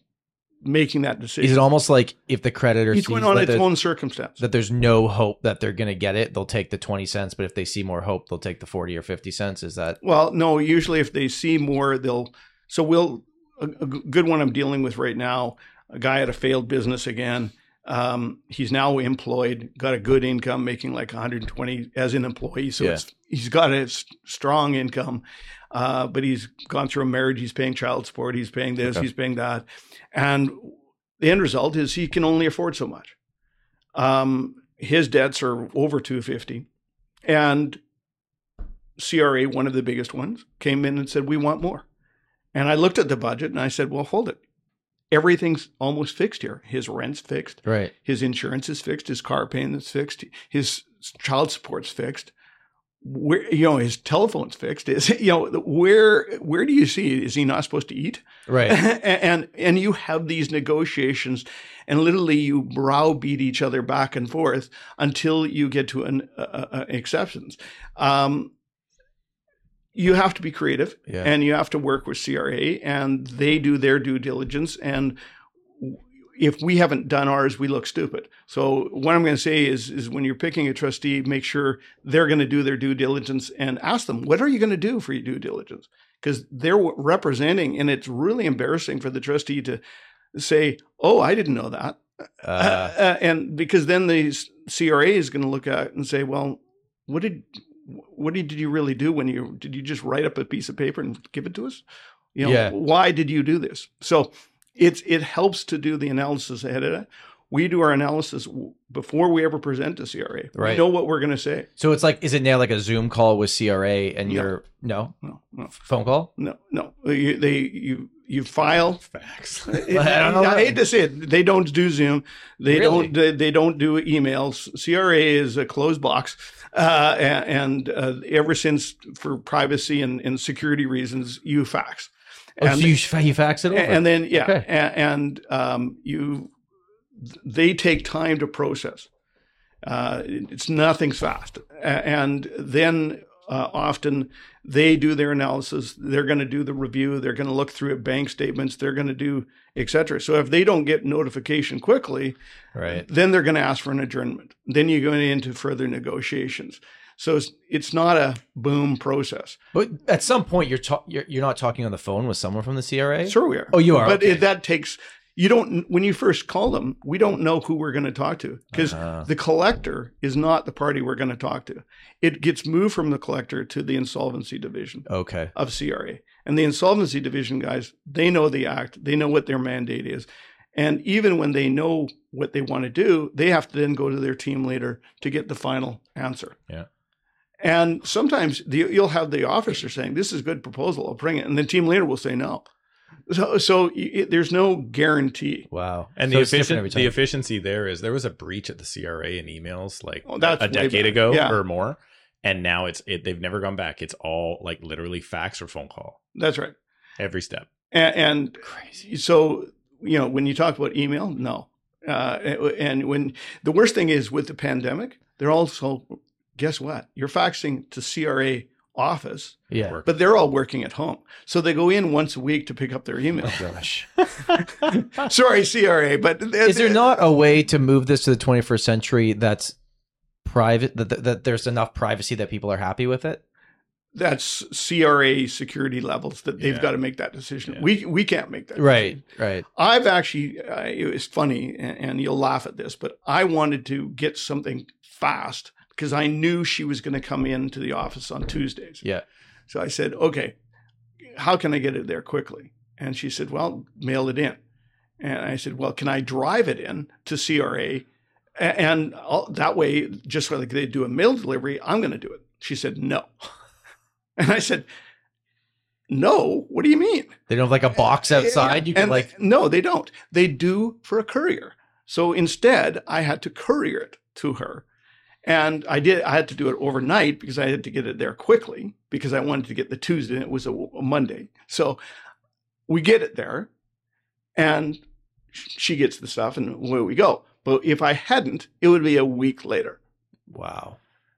making that decision. Is it almost like if the creditor each one on its own circumstance. that there's no hope that they're going to get it, they'll take the 20 cents, but if they see more hope, they'll take the 40 or 50 cents. Is that Well, no, usually if they see more, they'll. So we'll. A, a good one I'm dealing with right now, a guy at a failed business again. Um, he's now employed, got a good income, making like 120 as an employee. So Yeah. it's, he's got a strong income, uh, but he's gone through a marriage. He's paying child support. He's paying this. Okay. He's paying that, and the end result is he can only afford so much. Um, his debts are over 250, and CRA, one of the biggest ones, came in and said, We want more. And I looked at the budget and I said, Well, hold it. Everything's almost fixed here. His rent's fixed, right? his insurance is fixed, his car payment's fixed, his child support's fixed. Where you know his telephone's fixed is you know where where do you see is he not supposed to eat Right. and and you have these negotiations and literally you browbeat each other back and forth until you get to an uh, uh, exceptions um, you have to be creative Yeah. and you have to work with CRA and they do their due diligence and if we haven't done ours we look stupid so what i'm going to say is is when you're picking a trustee make sure they're going to do their due diligence and ask them what are you going to do for your due diligence because they're representing and it's really embarrassing for the trustee to say oh i didn't know that Uh, uh, and because then the CRA is going to look at it and say, well, what did what did you really do when you did you just write up a piece of paper and give it to us? You know, Yeah. why did you do this? So it's it helps to do the analysis ahead of that. We do our analysis before we ever present to CRA. We Right. know what we're going to say. so it's like, is it now like a Zoom call with CRA and No. you're no No, no, phone call? no, no. You, they you you file Fax. I don't know. I hate to say it. They don't do Zoom. They Really? don't. They, they don't do emails. CRA is a closed box, uh, a- and uh, ever since for privacy and, and security reasons, you fax. Oh, And, so you, fax it over. and then yeah, Okay. a- and um, you they take time to process. Uh, it's nothing's fast, and then uh, often they do their analysis. They're going to do the review. They're going to look through bank statements. They're going to do etc. So if they don't get notification quickly, right. then they're going to ask for an adjournment. Then you go into further negotiations. So it's, it's not a boom process. But at some point, you're, ta- you're you're not talking on the phone with someone from the CRA. Sure, we are. Oh, you are, But okay. it, that takes you don't when you first call them. We don't know who we're going to talk to because Uh-huh. the collector is not the party we're going to talk to. It gets moved from the collector to the insolvency division Okay. of CRA, and the insolvency division guys they know the act. They know what their mandate is. And even when they know what they want to do, they have to then go to their team leader to get the final answer. Yeah. And sometimes the, you'll have the officer saying, "This is a good proposal. I'll bring it," and the team leader will say no. So, so it, there's no guarantee. Wow. And So the it's efficient, the efficiency there is there was a breach at the CRA in emails like Oh, that's a decade ago Yeah. or more, and now it's it, they've never gone back. It's all like literally fax or phone call That's right. every step. And, and Crazy. so you know when you talk about email, no. Uh, and when the worst thing is with the pandemic, they're also guess what? You're faxing to CRA office, Yeah. But they're all working at home, so they go in once a week to pick up their email. Oh, Gosh. Sorry, CRA, but Is there not a way to move this to the 21st century that's private that, that, that there's enough privacy that people are happy with it? that's CRA security levels that they've Yeah. got to make that decision. Yeah. We we can't make that. Right. decision. Right. I've actually, uh, it was funny, and, and you'll laugh at this, but I wanted to get something fast because I knew she was going to come into the office on Tuesdays. Yeah. So I said, okay, how can I get it there quickly? And she said, well, mail it in. And I said, well, can I drive it in to CRA? And I'll, that way, just like they do a mail delivery, I'm going to do it. She said, no. And I said, no, what do you mean? They don't have like a box outside. You can And like no, they don't. They do for a courier. So instead, I had to courier it to her, and I did. I had to do it overnight because I had to get it there quickly because I wanted to get the Tuesday. and It was a, a Monday, so we get it there, and she gets the stuff, and away we go. But if I hadn't, it would be a week later. wow.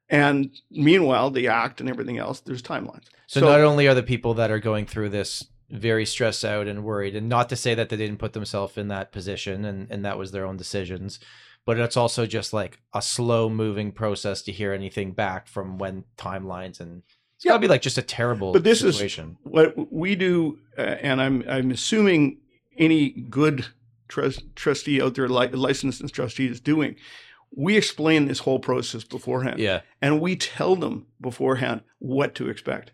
And meanwhile, the act and everything else, there's timelines. So, not only are the people that are going through this very stressed out and worried, and not to say that they didn't put themselves in that position and, and that was their own decisions, but it's also just like a slow moving process to hear anything back from when timelines and it's Yeah. gotta be like just a terrible But this is- situation. what we do, uh, and I'm I'm assuming any good trust, trustee out there, li- licensed trustee, is doing. We explain this whole process beforehand, yeah. and we tell them beforehand what to expect,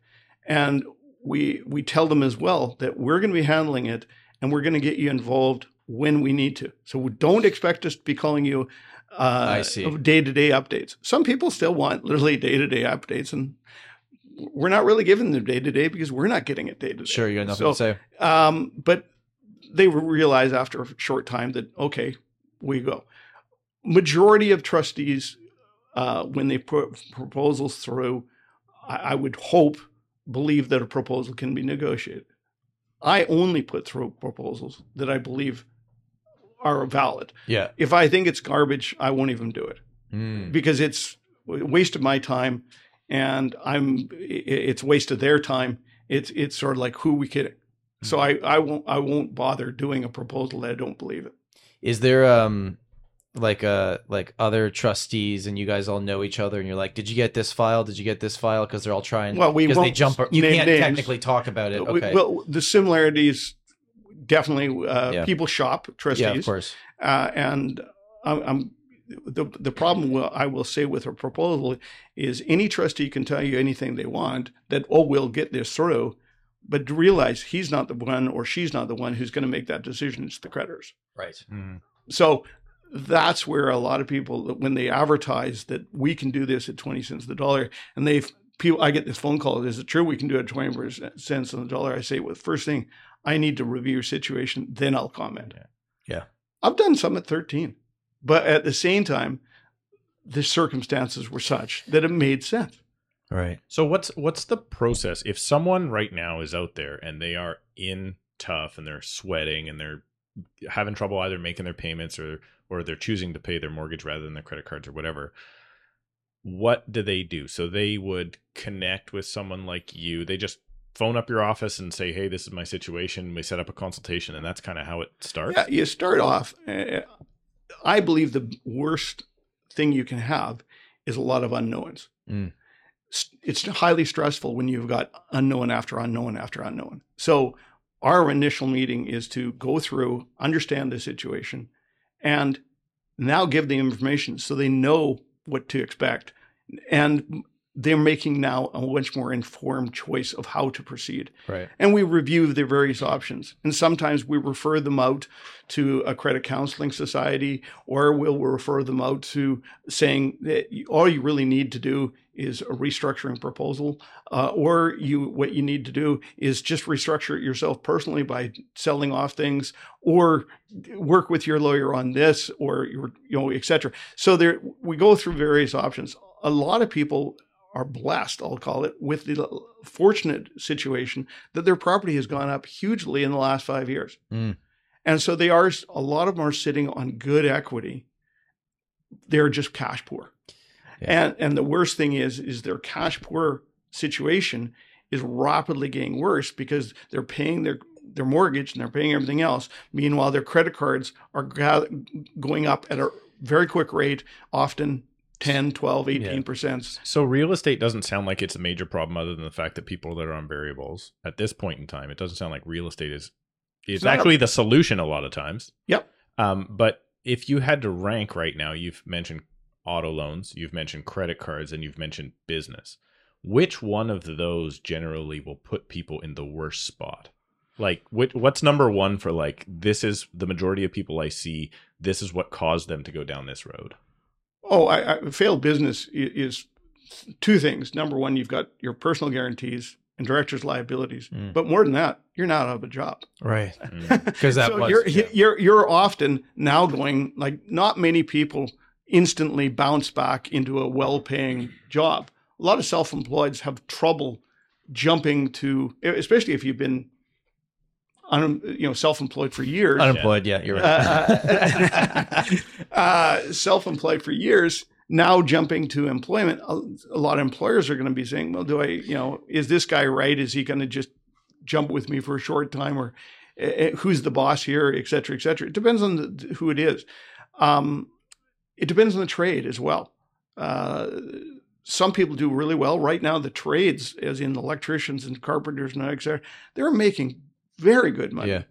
and we we tell them as well that we're going to be handling it, and we're going to get you involved when we need to. So don't expect us to be calling you. Uh. Day to day updates. Some people still want literally day to day updates, and we're not really giving them day to day because we're not getting it day to day. Sure, you got nothing So, to say. um, but they realize after a short time that okay, we go. Majority of trustees, uh, when they put proposals through, I, I would hope believe that a proposal can be negotiated. I only put through proposals that I believe are valid. Yeah. If I think it's garbage, I won't even do it Mm. because it's a waste of my time and I'm it's waste of their time. It's it's sort of like who we kidding. So I, I won't I won't bother doing a proposal that I don't believe it. Is there um like uh like other trustees and you guys all know each other and you're like, did you get this file? Did you get this file? Because they're all trying. Well, we because they jump. You can't names. technically talk about it. We- well, the similarities definitely uh, Yeah. people shop trustees, yeah, of course. uh, and I'm, I'm the the problem will, I will say with a proposal is any trustee can tell you anything they want that oh we'll get this through, but to realize he's not the one or she's not the one who's going to make that decision. It's the creditors. Right. So that's where a lot of people, when they advertise that we can do this at 20 cents the dollar, and they people, I get this phone call, is it true we can do it at 20 cents on the dollar? I say, well, first thing, I need to review your situation, then I'll comment. Yeah. I've done some at 13, but at the same time, the circumstances were such that it made sense. Right. So what's what's the process if someone right now is out there and they are in tough and they're sweating and they're having trouble either making their payments or or they're choosing to pay their mortgage rather than their credit cards or whatever. What do they do? So they would connect with someone like you. They just phone up your office and say, "Hey, this is my situation." We set up a consultation and that's kind of how it starts. Yeah, you start off. Uh, I believe the worst thing you can have is a lot of unknowns. Mm. It's highly stressful when you've got unknown after unknown after unknown. So, our initial meeting is to go through, understand the situation, and now give the information so they know what to expect. And they're making now a much more informed choice of how to proceed. Right. And we review the various options. And sometimes we refer them out to a credit counseling society, or we'll refer them out to saying that all you really need to do is a restructuring proposal, uh, or you what you need to do is just restructure it yourself personally by selling off things, or work with your lawyer on this, or your you know, et cetera. So there we go through various options. A lot of people are blessed, I'll call it, with the fortunate situation that their property has gone up hugely in the last five years. Mm. And so they are, a lot of them are sitting on good equity. They're just cash poor. Yeah. And, and the worst thing is, is their cash poor situation is rapidly getting worse because they're paying their, their mortgage and they're paying everything else. Meanwhile, their credit cards are going up at a very quick rate, often 10, 12, 18%. So real estate doesn't sound like it's a major problem other than the fact that people that are on variables at this point in time, it doesn't sound like real estate is is not a- actually the solution a lot of times. Yep. Um, but if you had to rank right now, you've mentioned auto loans, you've mentioned credit cards, and you've mentioned business. Which one of those generally will put people in the worst spot? Like, what, what's number one for like this is the majority of people I see. This is what caused them to go down this road. Oh, I, I, failed business is two things. Number one, you've got your personal guarantees and director's liabilities. Mm. But more than that, you're not out of a job. Right. Mm. Because that so was you're, yeah. you're you're often now going like not many people instantly bounce back into a well-paying job. A lot of self-employeds have trouble jumping to, especially if you've been, un, you know, self-employed for years. unemployed. Yeah, you're right. uh, uh, self-employed for years now jumping to employment a, a lot of employers are going to be saying well do i you know is this guy right is he going to just jump with me for a short time or uh, who's the boss here et cetera et cetera it depends on the, who it is um, it depends on the trade as well uh, some people do really well right now the trades as in electricians and carpenters and et cetera they're making very good money Yeah.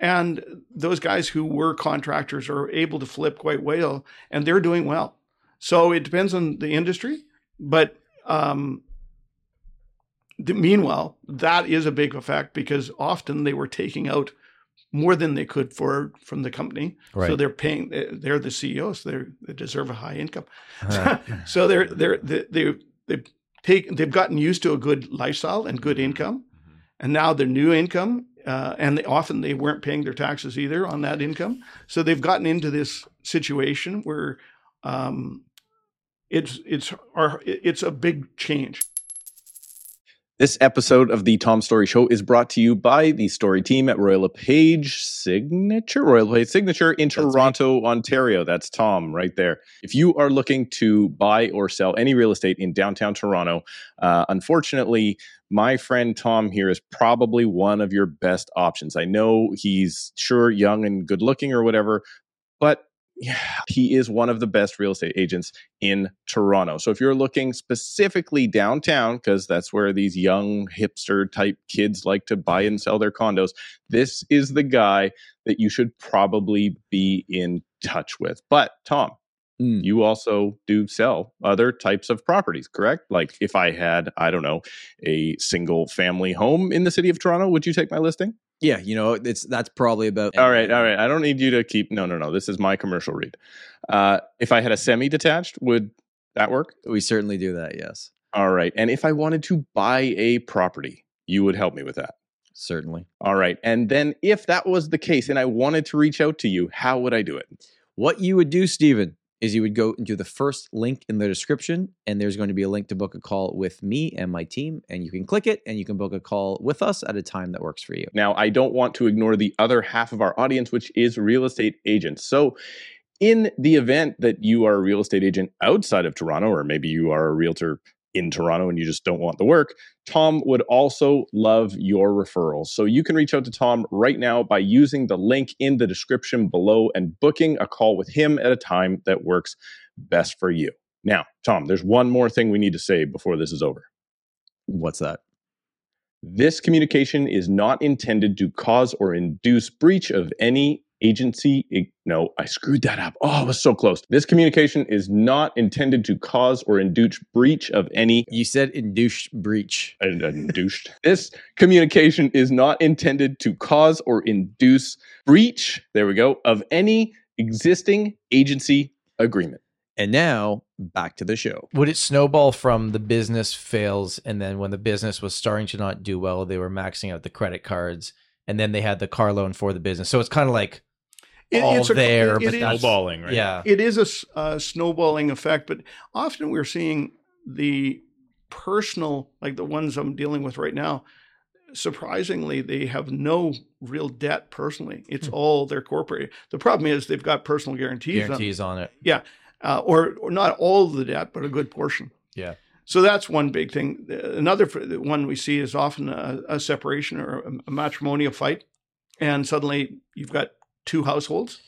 and those guys who were contractors are able to flip quite well and they're doing well. So it depends on the industry, but um, the, meanwhile, that is a big effect because often they were taking out more than they could for from the company. So they're paying. Eh, they're the CEOs. They they deserve a high income. Right. Uh-huh. so they're they're they they they take they've gotten used to a good lifestyle and good income, mm-hmm. and now their new income, uh, and they, often they weren't paying their taxes either on that income. So they've gotten into this situation where um, it's it's our, it's a big change. This episode of the Tom Storey Show is brought to you by the Storey team at Royal Page Signature, Royal LePage Signature in That's. Toronto, Ontario. That's Tom right there. If you are looking to buy or sell any real estate in downtown Toronto, uh, unfortunately, my friend Tom here is probably one of your best options. I know he's sure young and good looking or whatever, but yeah, he is one of the best real estate agents in Toronto. So if you're looking specifically downtown, because that's where these young hipster type kids like to buy and sell their condos, this is the guy that you should probably be in touch with. But Tom, Mm. you also do sell other types of properties, correct? Like if I had, I don't know, a single family home in the city of Toronto, would you take my listing? Yeah, you know, it's that's probably about All right, all right. I don't need you to keep. No, no, no. This is my commercial read. Uh, if I had a semi-detached, would that work? We certainly do that, yes. All right. And if I wanted to buy a property, you would help me with that. Certainly. All right. And then if that was the case, and I wanted to reach out to you, how would I do it? What you would do, Stephen, is you would go into the first link in the description, and there's going to be a link to book a call with me and my team, and you can click it, and you can book a call with us at a time that works for you. Now, I don't want to ignore the other half of our audience, which is real estate agents. So, in the event that you are a real estate agent outside of Toronto, or maybe you are a realtor in Toronto and you just don't want the work, Tom would also love your referrals. So, you can reach out to Tom right now by using the link in the description below and booking a call with him at a time that works best for you. Now, Tom, there's one more thing we need to say before this is over. What's that? This communication is not intended to cause or induce breach of any agency. ig- No, I screwed that up. Oh, I was so close. This communication is not intended to cause or induce breach of any You said induced breach. induced. This communication is not intended to cause or induce breach, there we go, of any existing agency agreement. And now back to the show. Would it snowball from the business fails, and then when the business was starting to not do well, they were maxing out the credit cards, and then they had the car loan for the business. So it's kind of like It- all it's a- there, it but is- that's- Snowballing, right? yeah, it is a s- a snowballing effect, but often we're seeing the personal, like the ones I'm dealing with right now. Surprisingly, they have no real debt personally. It's Hmm. all their corporate. The problem is they've got personal guarantees, on- guarantees on it. uh, or, or not all the debt, but a good portion. Yeah. So that's one big thing. Another one we see is often a, a separation or a, a matrimonial fight, and suddenly you've got two households,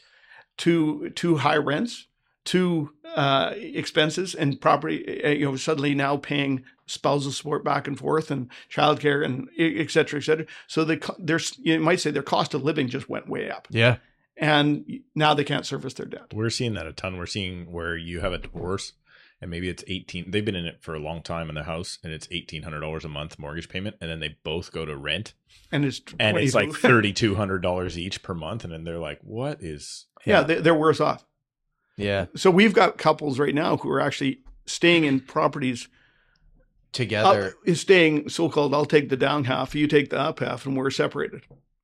two two high rents, two uh, expenses, and property. uh, You know, suddenly now paying spousal support back and forth, and childcare, and et cetera, et cetera. So the co- there's you might say their cost of living just went way up, Yeah, and now they can't service their debt. We're seeing that a ton. We're seeing where you have a divorce and maybe it's 18 they've been in it for a long time in the house and it's $1800 a month mortgage payment and then they both go to rent And it's and it's like $3200 each per month and then they're like what is yeah, they, they're worse off. yeah, So we've got couples right now who are actually staying in properties, together. is staying so-called. I'll take the down half, you take the up half, and we're separated.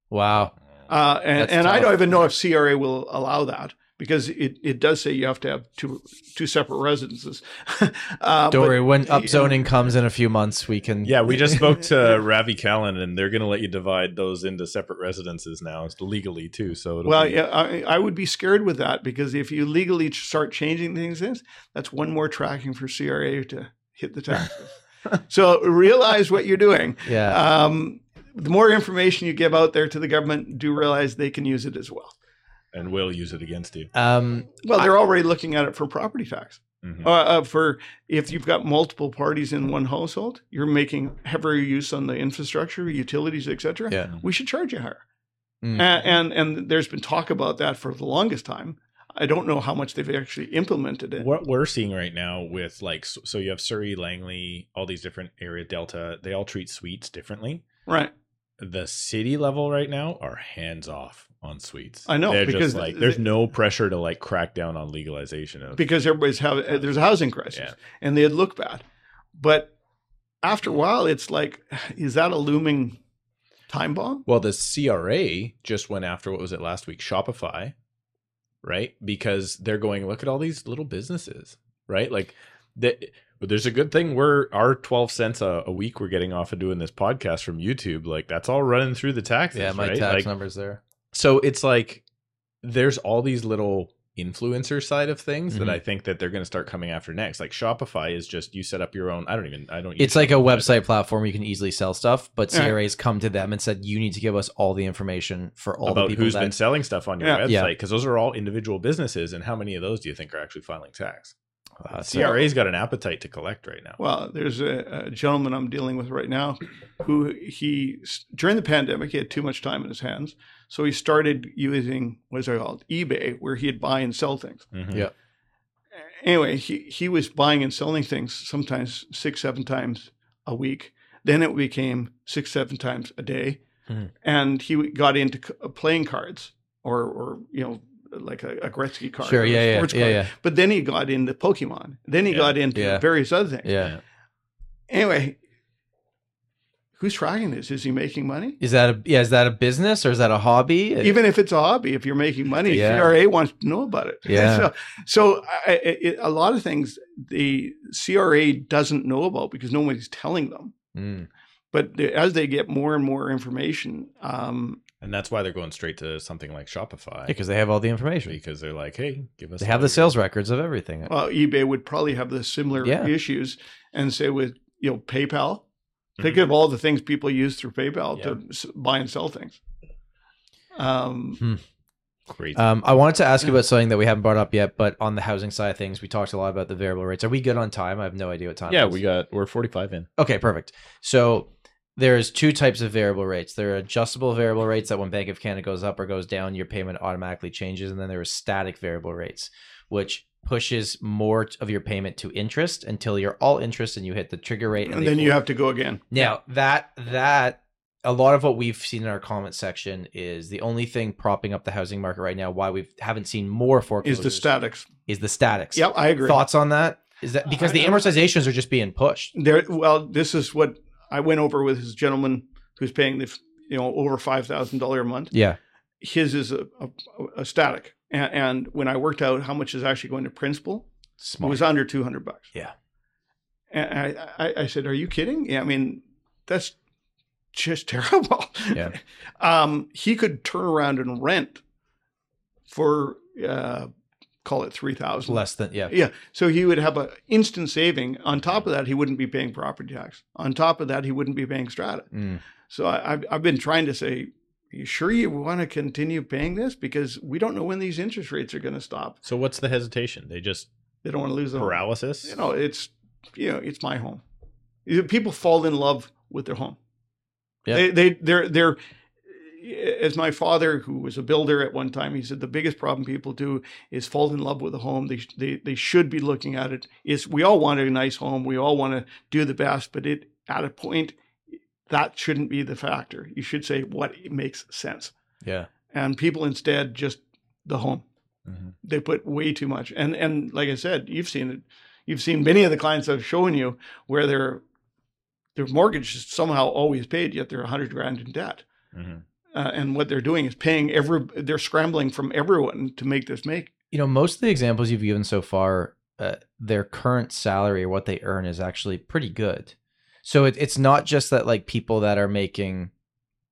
wow. Uh, and That's and I don't even know if CRA will allow that because it, it does say you have to have two two separate residences. uh, Don't but- worry. When upzoning comes in a few months, we can. yeah we just spoke to Ravi Kahlon and they're going to let you divide those into separate residences now it's legally too so it'll Well, be, yeah, I, I would be scared with that because if you legally start changing things, that's one more tracking for CRA to hit the taxes. so realize what you're doing. yeah. um, the more information you give out there to the government, do realize they can use it as well. And will use it against you Um, Well, they're already looking at it for property tax. Mhm. Uh, uh, for if you've got multiple parties in one household, you're making heavier use on the infrastructure, utilities, etc. yeah. We should charge you higher. Mm. A- And, and there's been talk about that for the longest time. I don't know how much they've actually implemented it. what we're seeing right now with like so so you have surrey langley all these different area delta they all treat suites differently Right. The city level right now are hands off on suites. I know, They're because just like there's th- no pressure to like crack down on legalization of because everybody's having uh, there's a housing crisis Yeah. and they'd look bad. But after a while, it's like, is that a looming time bomb? Well, the CRA just went after what was it last week? Shopify, right? Because they're going, look at all these little businesses, right? Like that. But there's a good thing we're our 12 cents a, a week we're getting off of doing this podcast from YouTube. Like that's all running through the taxes. yeah, my right? tax Like, numbers there. so it's like there's all these little influencer side of things that Mhm. I think that they're going to start coming after next. Like Shopify is just you set up your own. I don't even. I don't. use It's like a website platform you can easily sell stuff, but Yeah. CRA's come to them and said, you need to give us all the information for all the people who's that. been selling stuff on your Yeah. Yeah. website because those are all individual businesses, and how many of those do you think are actually filing tax? Uh, so- CRA's got an appetite to collect right now. Well, there's a, a gentleman I'm dealing with right now who he, during the pandemic, he had too much time in his hands. So he started using, what's it called, eBay, where he'd buy and sell things. Mhm. Yeah. Anyway, he, he was buying and selling things sometimes six, seven times a week. Then it became six, seven times a day. Mhm. And he got into playing cards or, or you know, like a, a Gretzky card. Sure, yeah, yeah, sports yeah, yeah, But then he got into Pokemon. Then he Yeah, got into yeah. various other things. yeah. Anyway, who's tracking this? Is he making money? Is that a yeah? Is that a business or is that a hobby? Even if it's a hobby, if you're making money, Yeah. CRA wants to know about it. Yeah. so, so I, it, a lot of things the CRA doesn't know about because nobody's telling them. Mm. But as they get more and more information, um, and that's why they're going straight to something like Shopify because they have all the information. because they're like, hey, give us. They have the your- sales records of everything. well, eBay would probably have the similar Yeah. issues, and say with you know PayPal. Think Mhm. of all the things people use through PayPal Yeah. to buy and sell things. Um, Crazy. Um, I wanted to ask you about something that we haven't brought up yet, but on the housing side of things, we talked a lot about the variable rates. Are we good on time? I have no idea what time. yeah, it is. we got we're 45 in. Okay, perfect. So there's two types of variable rates. There are adjustable variable rates that when Bank of Canada goes up or goes down, your payment automatically changes, and then there are static variable rates, which pushes more of your payment to interest until you're all interest and you hit the trigger rate, And they then you have to go again. Now that that a lot of what we've seen in our comment section is the only thing propping up the housing market right now. Why we haven't seen more foreclosures Is the statics. is the statics. Yep, I agree. Thoughts on that? Is that uh, because the amortizations are just being pushed? There. Well, this is what I went over with this gentleman who's paying the you know over five thousand dollar a month. Yeah. His is a, a, a static, and, and when I worked out how much is actually going to principal, it was under two hundred bucks. Yeah. And I, I, I said, "Are you kidding? Yeah, I mean, that's just terrible." Yeah. um, he could turn around and rent for uh, call it three thousand Less than yeah. Yeah. So he would have an instant saving. On top of that, he wouldn't be paying property tax. On top of that, he wouldn't be paying strata. Mm. So I, I've, I've been trying to say, you sure you want to continue paying this? Because we don't know when these interest rates are going to stop. So what's the hesitation? They just They don't want to lose the home. paralysis. You know, it's you know, it's my home. People fall in love with their home. Yeah. They they they're they're as my father, who was a builder at one time, he said the biggest problem people do is fall in love with a home. They they they should be looking at it. Is we all want a nice home. We all want to do the best, but it at a point that shouldn't be the factor. You should say what makes sense. Yeah. And people instead just the home Mhm. they put way too much. And and like I said, you've seen it. You've seen many of the clients I've shown you where their their mortgage is somehow always paid, yet they're a hundred grand in debt. Mhm. Uh, and what they're doing is paying every. They're scrambling from everyone to make this make. You know, most of the examples you've given so far, uh, their current salary or what they earn is actually pretty good. So it, it's not just that like people that are making,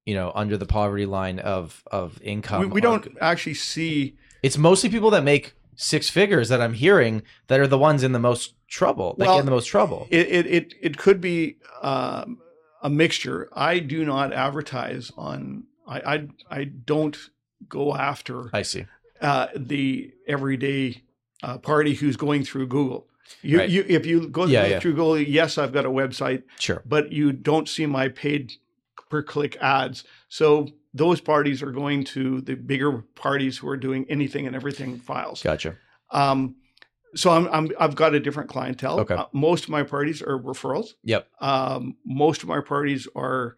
you know, under the poverty line of of income. we we don't good. actually see. It's mostly people that make six figures that I'm hearing that are the ones in the most trouble, like Well, in the most trouble. It it it, it could be um, a mixture. I do not advertise on. I I, I don't go after I see. uh, the everyday uh, party who's going through Google. You, Right. you, if you go Yeah, yeah. through Google, yes, I've got a website, Sure. but you don't see my paid per click ads. So those parties are going to the bigger parties who are doing anything and everything files. Gotcha. Um, so I'm, I'm I've got a different clientele. Okay. Uh, most of my parties are referrals. Yep. Um, most of my parties are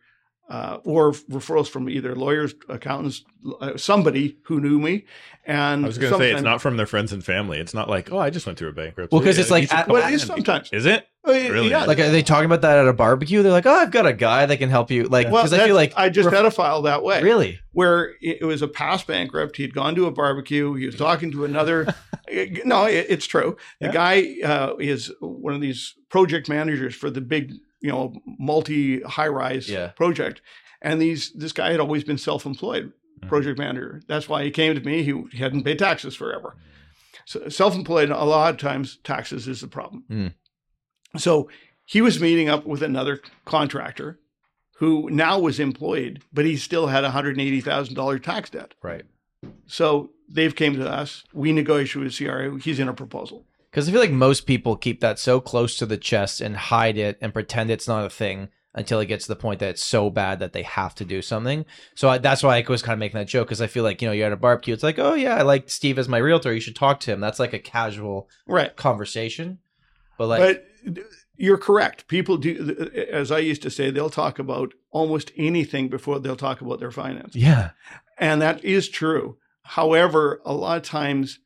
uh, or referrals from either lawyers, accountants, uh, somebody who knew me. And I was going to say it's not from their friends and family. It's not like, oh, I just went through a bankruptcy. Well, 'cause it's like at- Well, back it is and be- sometimes. Is it? Really? yeah. Like, are they talking about that at a barbecue? They're like, oh, I've got a guy that can help you. Like, well, because I feel like I just ref- had a file that way. really. where it it was a past bankrupt. He'd gone to a barbecue. He was talking to another. no, it, it's true. The Yeah. guy uh, is one of these project managers for the big, you know, multi high rise Yeah. project. And these this guy had always been self employed Mhm. project manager. That's why he came to me. He, he hadn't paid taxes forever. So self employed, a lot of times taxes is the problem. Mm. So he was meeting up with another contractor who now was employed, but he still had a hundred and eighty thousand dollar tax debt. Right. So they've came to us. We negotiate with CRA. He's in a proposal. Because I feel like most people keep that so close to the chest and hide it and pretend it's not a thing until it gets to the point that it's so bad that they have to do something. So I, that's why I was kind of making that joke because I feel like you know you're at a barbecue. It's like, oh yeah, I like Steve as my realtor. You should talk to him. That's like a casual Right. conversation. But like, but you're correct. People do, as I used to say, they'll talk about almost anything before they'll talk about their finance. yeah, And that is true. However, a lot of times,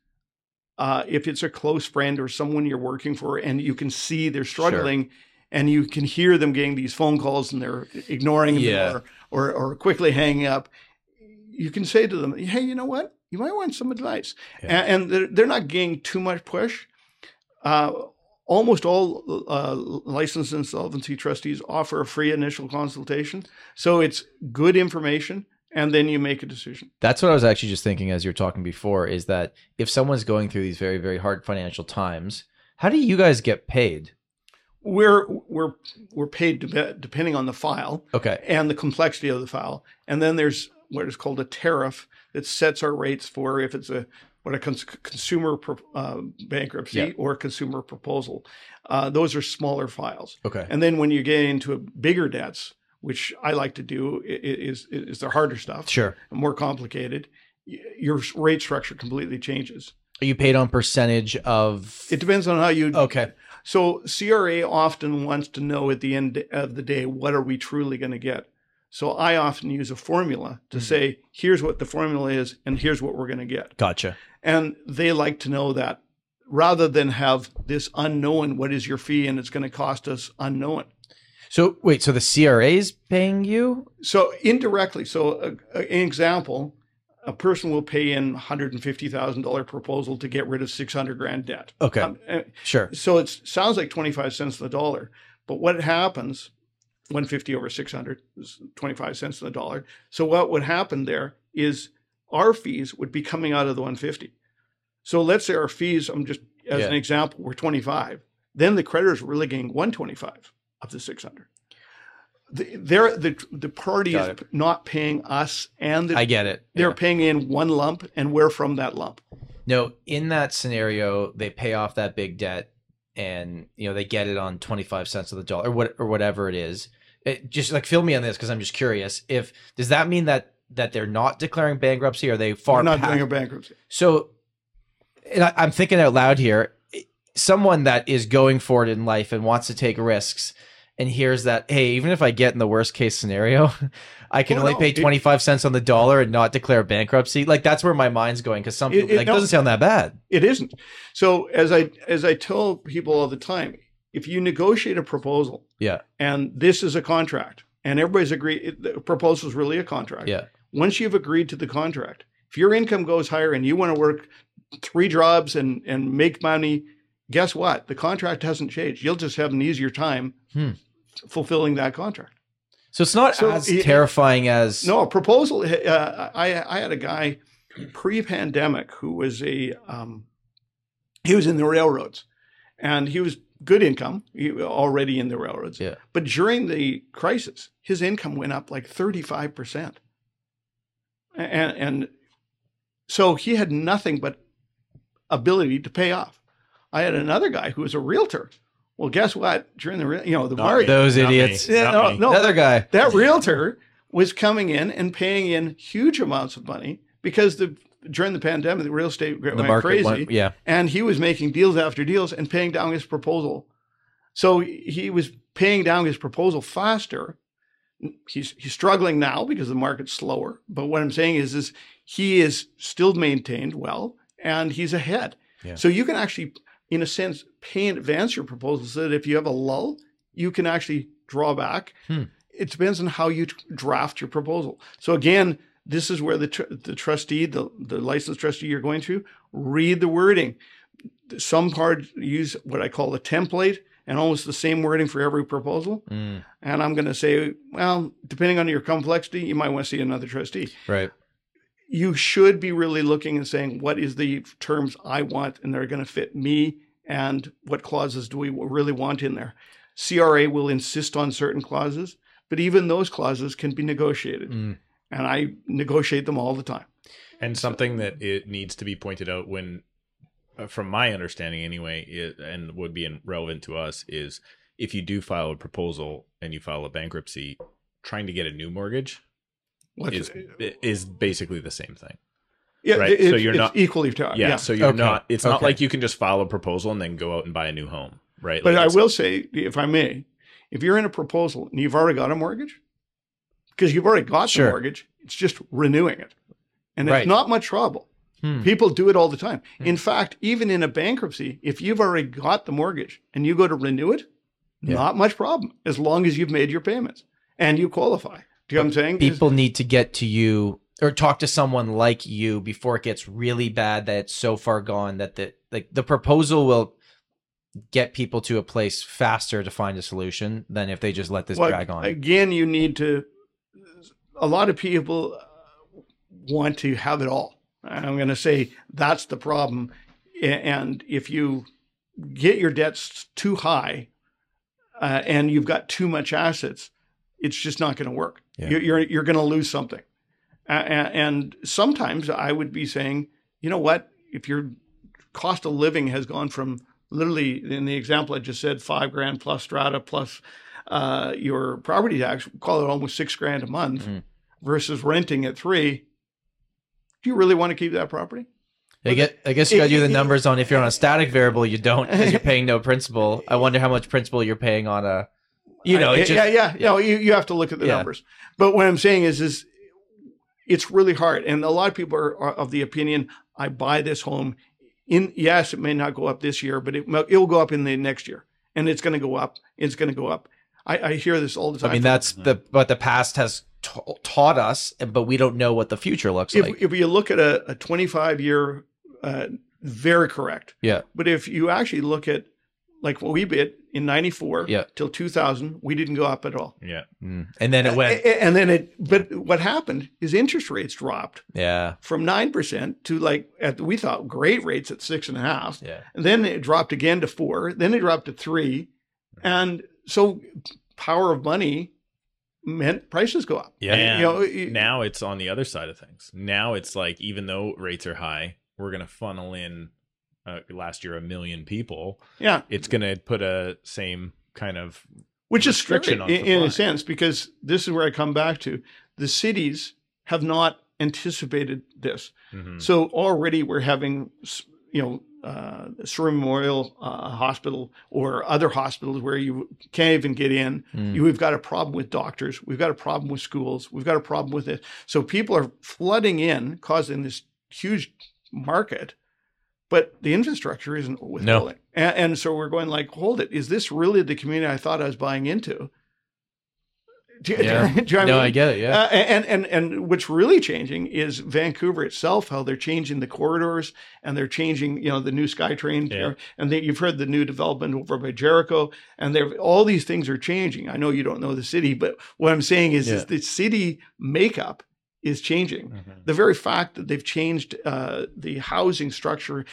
uh, if it's a close friend or someone you're working for and you can see they're struggling and you can hear them getting these phone calls and they're ignoring Yeah. them or, or, or quickly hanging up, you can say to them, hey, you know what? You might want some advice. Yeah. And, and they're, they're not getting too much push. Uh, almost all uh, licensed insolvency trustees offer a free initial consultation. So it's good information and then you make a decision. That's what I was actually just thinking as you're talking before is that if someone's going through these very, very hard financial times, how do you guys get paid? We're we're we're paid dep- depending on the file Okay. and the complexity of the file, and then there's what is called a tariff that sets our rates for if it's a what a cons- consumer pro- uh, bankruptcy Yeah. or consumer proposal. Uh, those are smaller files, Okay. and then when you get into bigger debts, which I like to do, is is the harder stuff, Sure. more complicated. Your rate structure completely changes. Are you paid on percentage of? It depends on how you. okay. So CRA often wants to know at the end of the day what are we truly going to get. So I often use a formula to mm-hmm. say here's what the formula is and here's what we're going to get. Gotcha. And they like to know that rather than have this unknown what is your fee and it's going to cost us unknown. So wait, so the CRA is paying you? So indirectly, so uh, uh, an example, a person will pay in $150,000 proposal to get rid of 600 grand debt. Okay. Um, uh, Sure. So it sounds like 25 cents on the dollar, but what happens, 150 over 600 is 25 cents on the dollar. So what would happen there is our fees would be coming out of the 150. So let's say our fees, I'm just as Yeah. an example, were 25. Then the creditors were really getting 125 of the 600. The, they're, the, the party is not paying us and the, I get it. they're Yeah. paying in one lump and we're from that lump. No, in that scenario, they pay off that big debt, and you know they get it on twenty five cents of the dollar, or what, or whatever it is. It, just like fill me on this because I'm just curious. If does that mean that that they're not declaring bankruptcy? Or are they far We're not past- doing a bankruptcy. So, and I, I'm thinking out loud here. Someone that is going for it in life and wants to take risks, and hears that, hey, even if I get in the worst case scenario, I can Oh, only no, pay it- 25 cents on the dollar and not declare bankruptcy. Like that's where my mind's going because some It- people it- like no. doesn't sound that bad. It isn't. So as I as I tell people all the time, if you negotiate a proposal, Yeah. and this is a contract, and everybody's agreed, the proposal is really a contract. Yeah. Once you've agreed to the contract, if your income goes higher and you want to work three jobs and and make money, guess what? The contract hasn't changed. You'll just have an easier time Hmm. fulfilling that contract. So it's not So as it- terrifying as No, a proposal. Uh, I I had a guy pre-pandemic who was a um, he was in the railroads, and he was good income he, already in the railroads. Yeah. But during the crisis, his income went up like thirty-five percent, and and so he had nothing but ability to pay off. I had another guy who was a realtor. Well, guess what? During the you know the market, those Not me. idiots. yeah, Not no, me. no, Another guy. that realtor was coming in and paying in huge amounts of money because the during the pandemic the real estate went The market crazy went, yeah. and he was making deals after deals and paying down his proposal so he was paying down his proposal faster he's he's struggling now because the market's slower but what i'm saying is is he is still maintained well and he's ahead Yeah. so you can actually in a sense pay in advance your proposal so that if you have a lull you can actually draw back Hmm. it depends on how you draft your proposal so again this is where the tr- the trustee the, the licensed trustee you're going to read the wording some parts use what i call a template and almost the same wording for every proposal Mm, and I'm going to say, well, depending on your complexity, you might want to see another trustee. right. You should be really looking and saying, what is the terms I want, and they're going to fit me, and what clauses do we really want in there? CRA will insist on certain clauses, but even those clauses can be negotiated, Mm. and I negotiate them all the time. And something that it needs to be pointed out when, uh, from my understanding anyway, it, and would be relevant to us is if you do file a proposal and you file a bankruptcy, trying to get a new mortgage is is basically the same thing. Yeah, right, it- so you're it's not- equally tough. Yeah, Yeah, so you're Okay, not. It's not like you can just file a proposal and then go out and buy a new home, right? But Like I will say, if I may, if you're in a proposal and you've already got a mortgage, because you've already got Sure. the mortgage, it's just renewing it. And Right. it's not much trouble. Hmm. People do it all the time. In fact, even in a bankruptcy, if you've already got the mortgage and you go to renew it, Yeah. not much problem as long as you've made your payments and you qualify. Do you know what I'm saying? People need to get to you or talk to someone like you before it gets really bad that it's so far gone that the like the proposal will get people to a place faster to find a solution than if they just let this Well, drag on. Again, you need to. A lot of people uh, want to have it all. I'm going to say that's the problem. And if you get your debts too high uh, and you've got too much assets, it's just not going to work. Yeah. You're you're, you're going to lose something. And sometimes I would be saying, you know what? If your cost of living has gone from literally in the example I just said, five grand plus strata plus uh, your property tax, call it almost six grand a month, Mhm. versus renting at three, do you really want to keep that property? I get. I guess you got to do the numbers on if you're on a static variable, you don't because you're paying no principal. I wonder how much principal you're paying on a. You know, it just, yeah, yeah, You know, you, you have to look at the Yeah. numbers. But what I'm saying is, is it's really hard, and a lot of people are, are of the opinion: I buy this home. In yes, it may not go up this year, but it will go up in the next year, and it's going to go up. It's going to go up. I, I hear this all the time. I mean, that's the what the past has ta- taught us, but we don't know what the future looks if, like. if you look at a, a 25 year, uh, very correct. Yeah. But if you actually look at like what we bid in 94 Yeah. till 2000, we didn't go up at all. Yeah. Mm. And then it went. A- a- And then it, but what happened is interest rates dropped Yeah. from 9% to like, at we thought great rates at six and a half. Yeah. And then it dropped again to four. Then it dropped to three. And so power of money meant prices go up. Yeah. And You know, you- now it's on the other side of things. Now it's like even though rates are high, we're going to funnel in uh, last year a million people. Yeah. It's going to put a same kind of which is restriction scary on in, in a sense because this is where I come back to the cities have not anticipated this. Mhm. So already we're having, you know, uh, Surrey Memorial uh, Hospital or other hospitals where you can't even get in. Mm. You, we've got a problem with doctors. We've got a problem with schools. We've got a problem with it. So people are flooding in, causing this huge market, but the infrastructure isn't withholding. And, and so we're going like, hold it. Is this really the community I thought I was buying into? Do Yeah. do you know what No, I I get it. Yeah. Uh, and and and what's really changing is Vancouver itself. How they're changing the corridors and they're changing, you know, the new SkyTrain. Yeah. And they, you've heard the new development over by Jericho, and they're all these things are changing. I know you don't know the city, but what I'm saying is, is the city makeup is changing. Mhm. The very fact that they've changed uh, the housing structure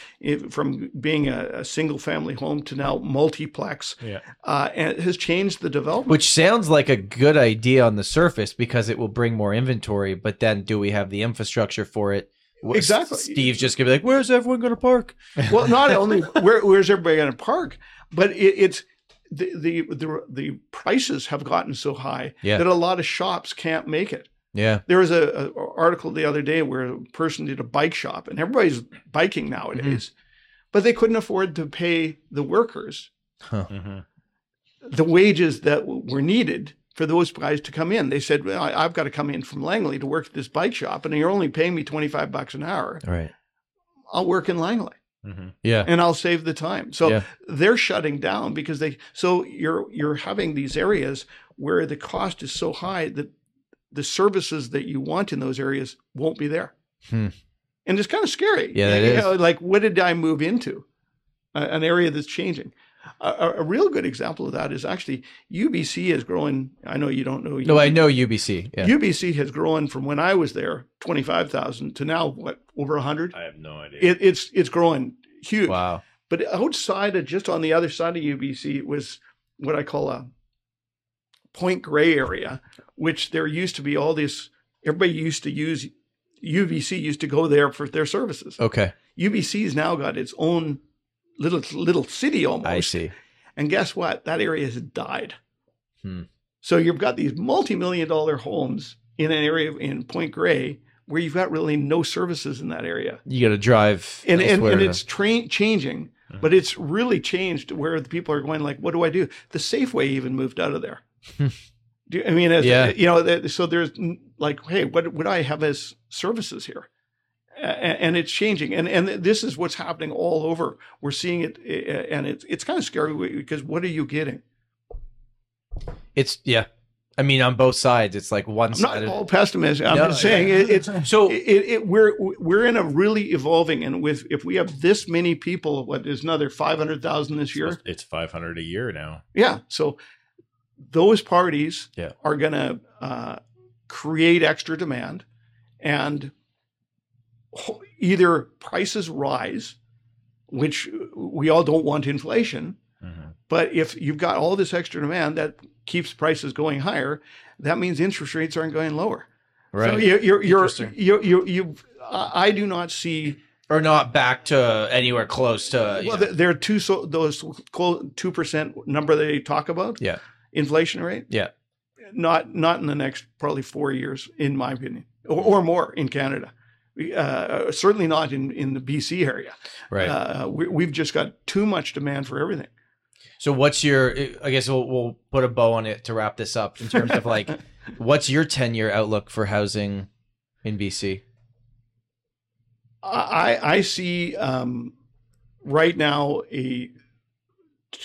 from being a, a single family home to now multiplex Yeah. uh, and has changed the development. Which sounds like a good idea on the surface because it will bring more inventory, but then do we have the infrastructure for it? Exactly. Steve's just gonna be like, "Where's everyone gonna park?" well, not only where, where's everybody going to park, but it, it's the, the the the prices have gotten so high Yeah. that a lot of shops can't make it. Yeah. There was a, a article the other day where a person did a bike shop, and everybody's biking nowadays, but they couldn't afford to pay the workers Mhm. the wages that w- were needed for those guys to come in. They said, "Well, I, I've got to come in from Langley to work at this bike shop, and you're only paying me twenty five bucks an hour. All right. I'll work in Langley." Mhm. Yeah. and I'll save the time. So Yeah. they're shutting down because they so you're you're having these areas where the cost is so high that the services that you want in those areas won't be there. Hmm. And it's kind of scary. Yeah, that You is. know, like what did I move into? Uh, an area that's changing. A, a- a real good example of that is actually UBC is growing. I know you don't know. No, I know UBC. Yeah. UBC has grown from when I was there, twenty five thousand, to now what over hundred. I have no idea. It, it's it's growing huge. Wow. But outside of just on the other side of UBC it was what I call a Point Grey area, which there used to be all this, everybody used to use, UBC used to go there for their services. Okay. UBC's now got its own little little city almost. I see. And guess what? That area has died. Hmm. So you've got these multi-million dollar homes in an area in Point Grey where you've got really no services in that area You got to drive. and and, and it's tra- changing, but it's really changed where the people are going like, what do I do? The Safeway even moved out of there. Do I mean, as, Yeah. you know, so there's mm, like, hey, what would I have as services here? And it's changing, and and this is what's happening all over. We're seeing it, and it's it's kind of scary because what are you getting? it's yeah. I mean, on both sides, it's like one I'm not side. all pessimistic. I'm No, just saying yeah. it, it's So it, it, we're we're in a really evolving, and with if we have this many people, what is another five hundred thousand this year? It's 500 a year now. Yeah. So those parties Yeah. are going to uh, create extra demand and either prices rise, which we all don't want inflation. Mhm. But if you've got all this extra demand that keeps prices going higher, that means interest rates aren't going lower. right So you're, you're, you're, Interesting. you you I do not see or not back to anywhere close to. well, there are two so those two percent number they talk about. Yeah. Inflation rate. Yeah. Not not in the next probably four years, in my opinion, or, or more in Canada. Uh, certainly not in, in the BC area. Right. Uh, we, we've just got too much demand for everything. so what's your? I guess we'll we'll put a bow on it to wrap this up in terms of like, what's your ten year outlook for housing in BC? I I see um, right now a,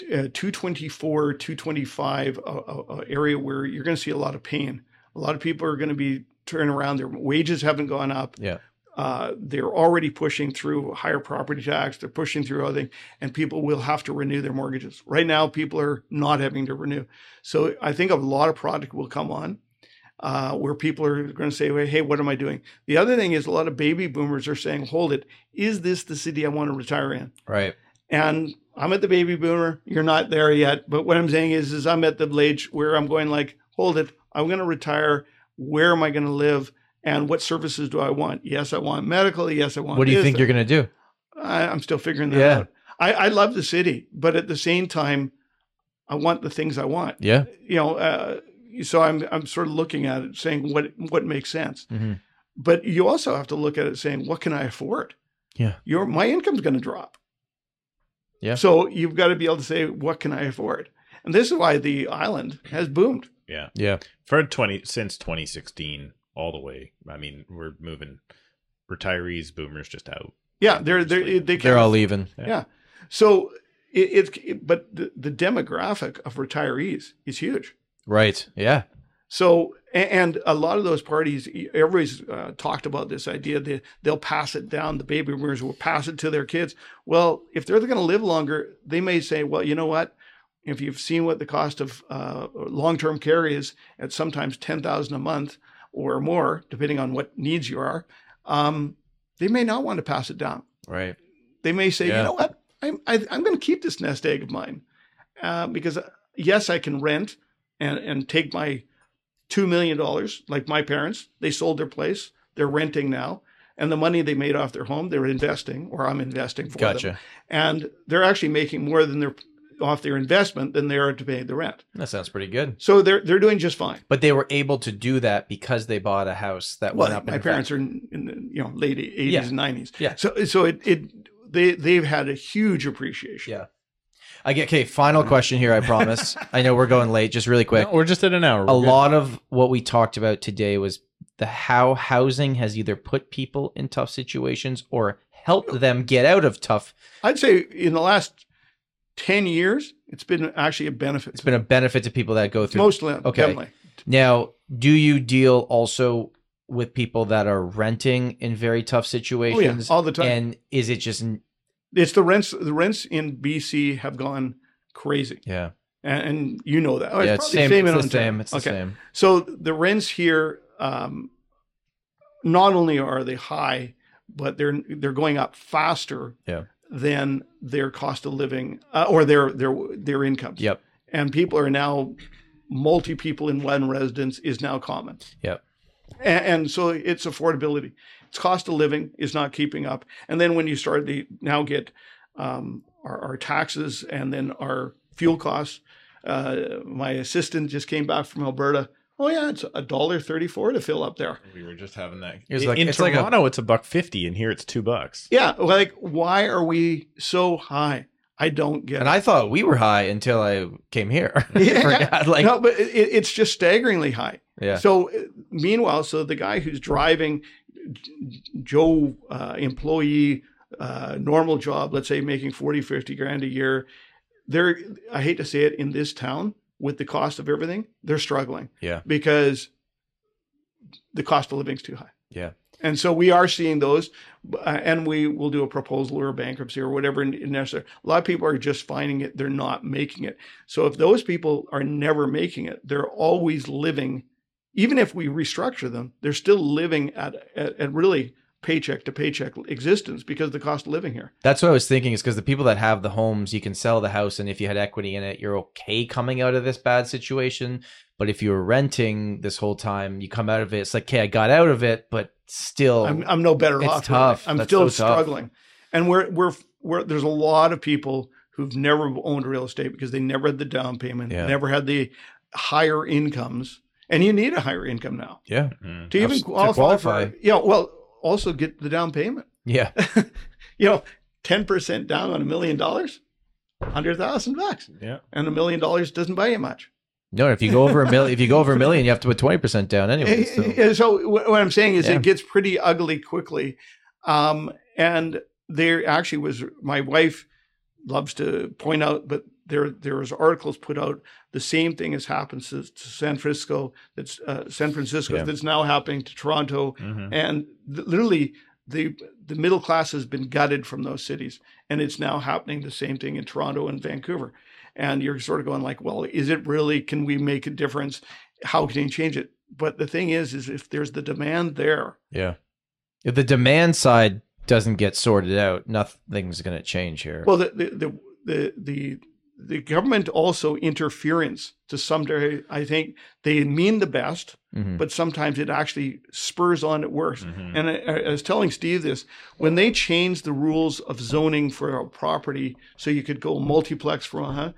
a 224, 225 uh, uh, area where you're going to see a lot of pain. A lot of people are going to be turning around. Their wages haven't gone up. Yeah. Uh, they're already pushing through higher property tax. They're pushing through other things, and people will have to renew their mortgages. Right now, people are not having to renew. So I think a lot of product will come on uh, where people are going to say, well, hey, what am I doing? The other thing is a lot of baby boomers are saying, hold it, is this the city I want to retire in? Right. And I'm at the baby boomer. You're not there yet. But what I'm saying is, is I'm at the age where I'm going like, hold it, I'm going to retire. Where am I going to live? And what services do I want? Yes, I want medical. Yes, I want. What do you this. think you're gonna do? I, I'm still figuring that Yeah. out. I, I love the city, but at the same time, I want the things I want. Yeah. You know, uh, so I'm I'm sort of looking at it, saying what what makes sense. hmm But you also have to look at it, saying what can I afford? Yeah. Your my income's going to drop. Yeah. So you've got to be able to say what can I afford, and this is why the island has boomed. Yeah. Yeah. For 20 since 2016 all the way. I mean, we're moving retirees, boomers just out. Yeah, they're they're they They're all leaving. Yeah. So it's it, but the, the demographic of retirees is huge. Right. Yeah. So a- and a lot of those parties, everybody's uh, talked about this idea that they'll pass it down. The baby boomers will pass it to their kids. Well, if they're going to live longer, they may say, well, you know what? If you've seen what the cost of uh, long-term care is at sometimes ten thousand a month or more, depending on what needs you are, um, they may not want to pass it down Right. they may say, Yeah. you know what, I'm I, I'm going to keep this nest egg of mine uh, because uh, yes, I can rent and and take my two million dollars like my parents. They sold their place, they're renting now, and the money they made off their home, they're investing, or I'm investing for them, Gotcha. and they're actually making more than their off their investment than they are to pay the rent. That sounds pretty good. So they're they're doing just fine. But they were able to do that because they bought a house that went up. my parents are in, in the you know late eighties Yeah. and nineties. Yeah. So so it it they they've had a huge appreciation. Yeah. I get okay. Final question here. I promise. I know we're going late. Just really quick. No, we're just at an hour. a We're good. lot of what we talked about today was the how housing has either put people in tough situations or helped them get out of tough. I'd say in the last 10 years, it's been actually a benefit. It's been a benefit to people that go through. Mostly, Okay. definitely. Now, do you deal also with people that are renting in very tough oh, situations? all the time. And is it just It's the rents. The rents in BC have gone crazy, yeah? and, and you know that. Oh, yeah, it's it's probably same. in It's the same. It's the same. So the rents here, um, not only are they high, but they're they're going up faster Yeah. than their cost of living uh, or their their their incomes. Yep. And people are now multi people in one residence is now common. Yep. And, and so it's affordability. Its cost of living is not keeping up. And then when you start to now get um, our, our taxes and then our fuel costs, uh, my assistant just came back from Alberta. Oh yeah, it's a dollar thirty-four to fill up there. We were just having that. It in like- in it's like a- Toronto, it's a buck fifty, and here it's two bucks. Yeah, like why are we so high? I don't get. And it. I thought we were high until I came here. Yeah. like, no, but it, it- it's just staggeringly high. yeah, So uh, meanwhile, so the guy who's driving J- Joe uh, employee uh, normal job, let's say making 40, 50 grand a year, they're I hate to say it in this town with the cost of everything, they're struggling. Yeah. Because the cost of living's too high. yeah, And so we are seeing those, uh, and we will do a proposal or a bankruptcy or whatever necessary. A lot of people are just finding it; they're not making it. So if those people are never making it, they're always living. Even if we restructure them, they're still living at at, at really paycheck to paycheck existence because of the cost of living here. That's what I was thinking. Is because the people that have the homes, you can sell the house, and if you had equity in it, you're okay coming out of this bad situation. But if you were renting this whole time, you come out of it. It's like, okay, I got out of it, but still, I'm, I'm no better It's off. tough. I'm That's still so tough. struggling, and we're we're we're there's a lot of people who've never owned real estate because they never had the down payment, Yeah. never had the higher incomes, and you need a higher income now Yeah. Mm. to even Abs- to qualify, qualify. for. Yeah, well, also get the down payment. Yeah. you know, ten percent down on a million dollars, hundred thousand bucks, Yeah. and a million dollars doesn't buy you much. No, if you go over a million, if you go over a million, you have to put twenty percent down anyway. So. So what I'm saying is Yeah. it gets pretty ugly quickly. Um, and there actually was my wife loves to point out, but there there was articles put out. The same thing has happened to, to San Francisco. That's uh, San Francisco. Yeah. That's now happening to Toronto. Mhm. And th- literally, the the middle class has been gutted from those cities, and it's now happening the same thing in Toronto and Vancouver. And you're sort of going like, well, is it really? Can we make a difference? How can you change it? But the thing is, is if there's the demand there, Yeah. If the demand side doesn't get sorted out, nothing's going to change here. well, the the the the, the the government also interference to some degree. I think they mean the best, Mhm. but sometimes it actually spurs on it worse. Mhm. And I, I was telling Steve this when they changed the rules of zoning for a property, so you could go multiplex for a uh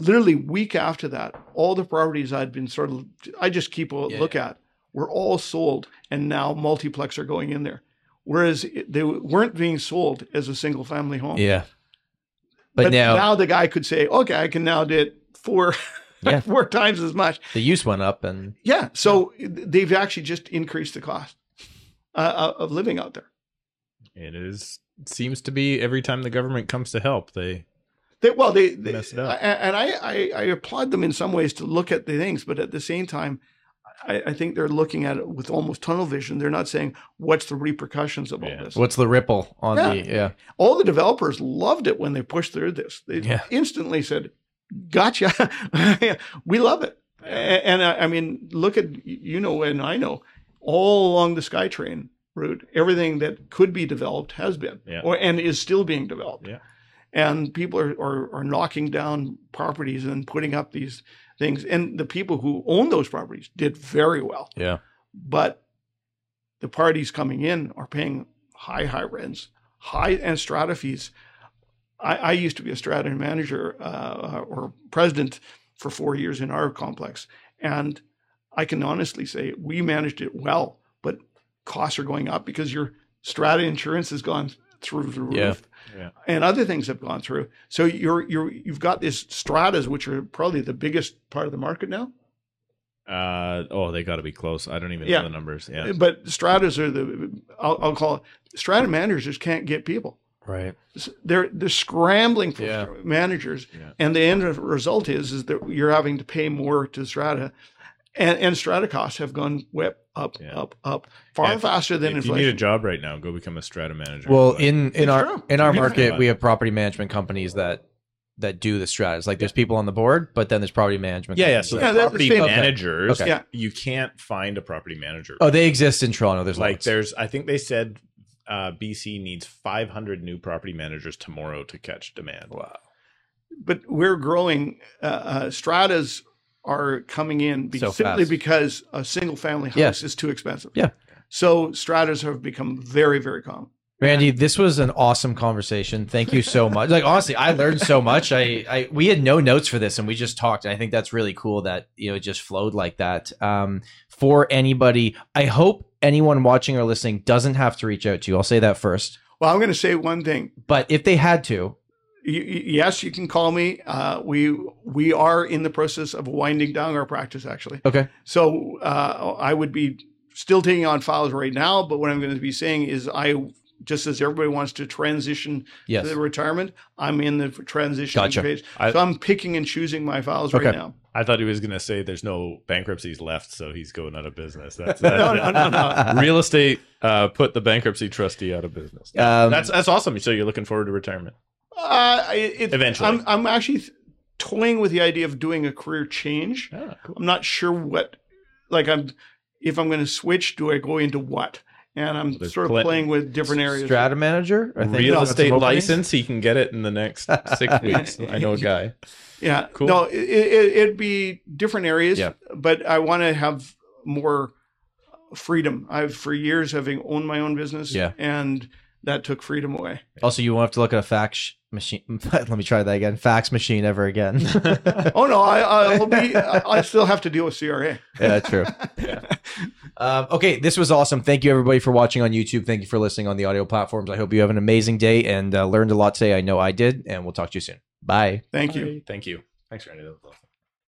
Literally week after that, all the properties I'd been sort of I just keep a Yeah, look at were all sold, and now multiplex are going in there, whereas they weren't being sold as a single family home. yeah. But, now, the guy could say, okay, I can now do it four Yeah. four times as much. the use went up, and Yeah, so they've actually just increased the cost uh, of living out there. It is seems to be every time the government comes to help, they They, well, they, they Mess it up. and I, I, I applaud them in some ways to look at the things, but at the same time, I, I think they're looking at it with almost tunnel vision. They're not saying what's the repercussions of all Yeah. this. what's the ripple on Yeah. the yeah? all the developers loved it when they pushed through this. They Yeah. instantly said, "Gotcha, we love it." A- And, I, I mean, look at you know, and I know all along the SkyTrain route, everything that could be developed has been, Yeah. or and is still being developed. Yeah. And people are, are are knocking down properties and putting up these things, and the people who own those properties did very well Yeah. but the parties coming in are paying high, high rents, high and strata fees. I, I used to be a strata manager uh, or president for four years in our complex, and I can honestly say we managed it well, but costs are going up because your strata insurance has gone through the roof. Yeah. Yeah. And other things have gone through. So you're you're you've got these stratas, which are probably the biggest part of the market now. uh oh they got to be close. I don't even Yeah. know the numbers. Yeah. But stratas are the I'll, I'll call it strata managers just can't get people. Right. They're they're scrambling for Yeah. managers, Yeah. and the end result is is that you're having to pay more to strata, and and strata costs have gone whip up Yeah. up up far Yeah, if- faster than inflation. if you need a job right now, go become a strata manager. Well, Like, in in our true. in our Yeah. market, we have property management companies that that do the stratas. Like there's people on the board, but then there's property management. yeah, yeah. So Yeah, that's property same- Okay. managers, Okay. Yeah. you can't find a property manager. oh, they exist in Toronto. There's like lots. there's, I think they said uh, BC needs 500 new property managers tomorrow to catch demand. Wow. but we're growing. Uh, uh, stratas are coming in be- So simply fast. because a single family house Yeah. is too expensive. Yeah. So stratas have become very very common. Randy, this was an awesome conversation. Thank you so much. Like honestly, I learned so much. I, I we had no notes for this and we just talked. And I think that's really cool that you know it just flowed like that. Um, for anybody, I hope anyone watching or listening doesn't have to reach out to you. I'll say that first. Well, I'm going to say one thing. But if they had to, yes, you can call me. Uh, we we are in the process of winding down our practice, actually. okay, So uh, I would be still taking on files right now, but what I'm going to be saying is I just as everybody wants to transition yes, to the retirement, I'm in the transition Gotcha. phase. I- so I'm picking and choosing my files right Okay. now. I thought he was going to say there's no bankruptcies left, so he's going out of business. That's, No, no, no, no. Real estate uh, put the bankruptcy trustee out of business. Um, that's that's awesome. So you're looking forward to retirement. Uh, it, it- Eventually. I'm, I'm actually th- toying with the idea of doing a career change. Ah, cool. I'm not sure what, like I'm, if I'm going to switch, do I go into what? And I'm There's sort of plenty- playing with different areas. strata manager. I think Real that's estate some license, he can get it in the next six weeks. I know a guy. Yeah. Cool. No, it, it, it'd be different areas, Yeah. but I want to have more freedom. I've for years having owned my own business, Yeah. and that took freedom away. Also, you won't have to look at a fax machine. Let me try that again. Fax machine ever again. Oh no, I I'll be I still have to deal with CRA. yeah, true. Um, okay, this was awesome. Thank you everybody for watching on YouTube. Thank you for listening on the audio platforms. I hope you have an amazing day and uh, learned a lot today. I know I did, and we'll talk to you soon. Bye. Thank you. Thank you. Thanks, Randy. That was awesome.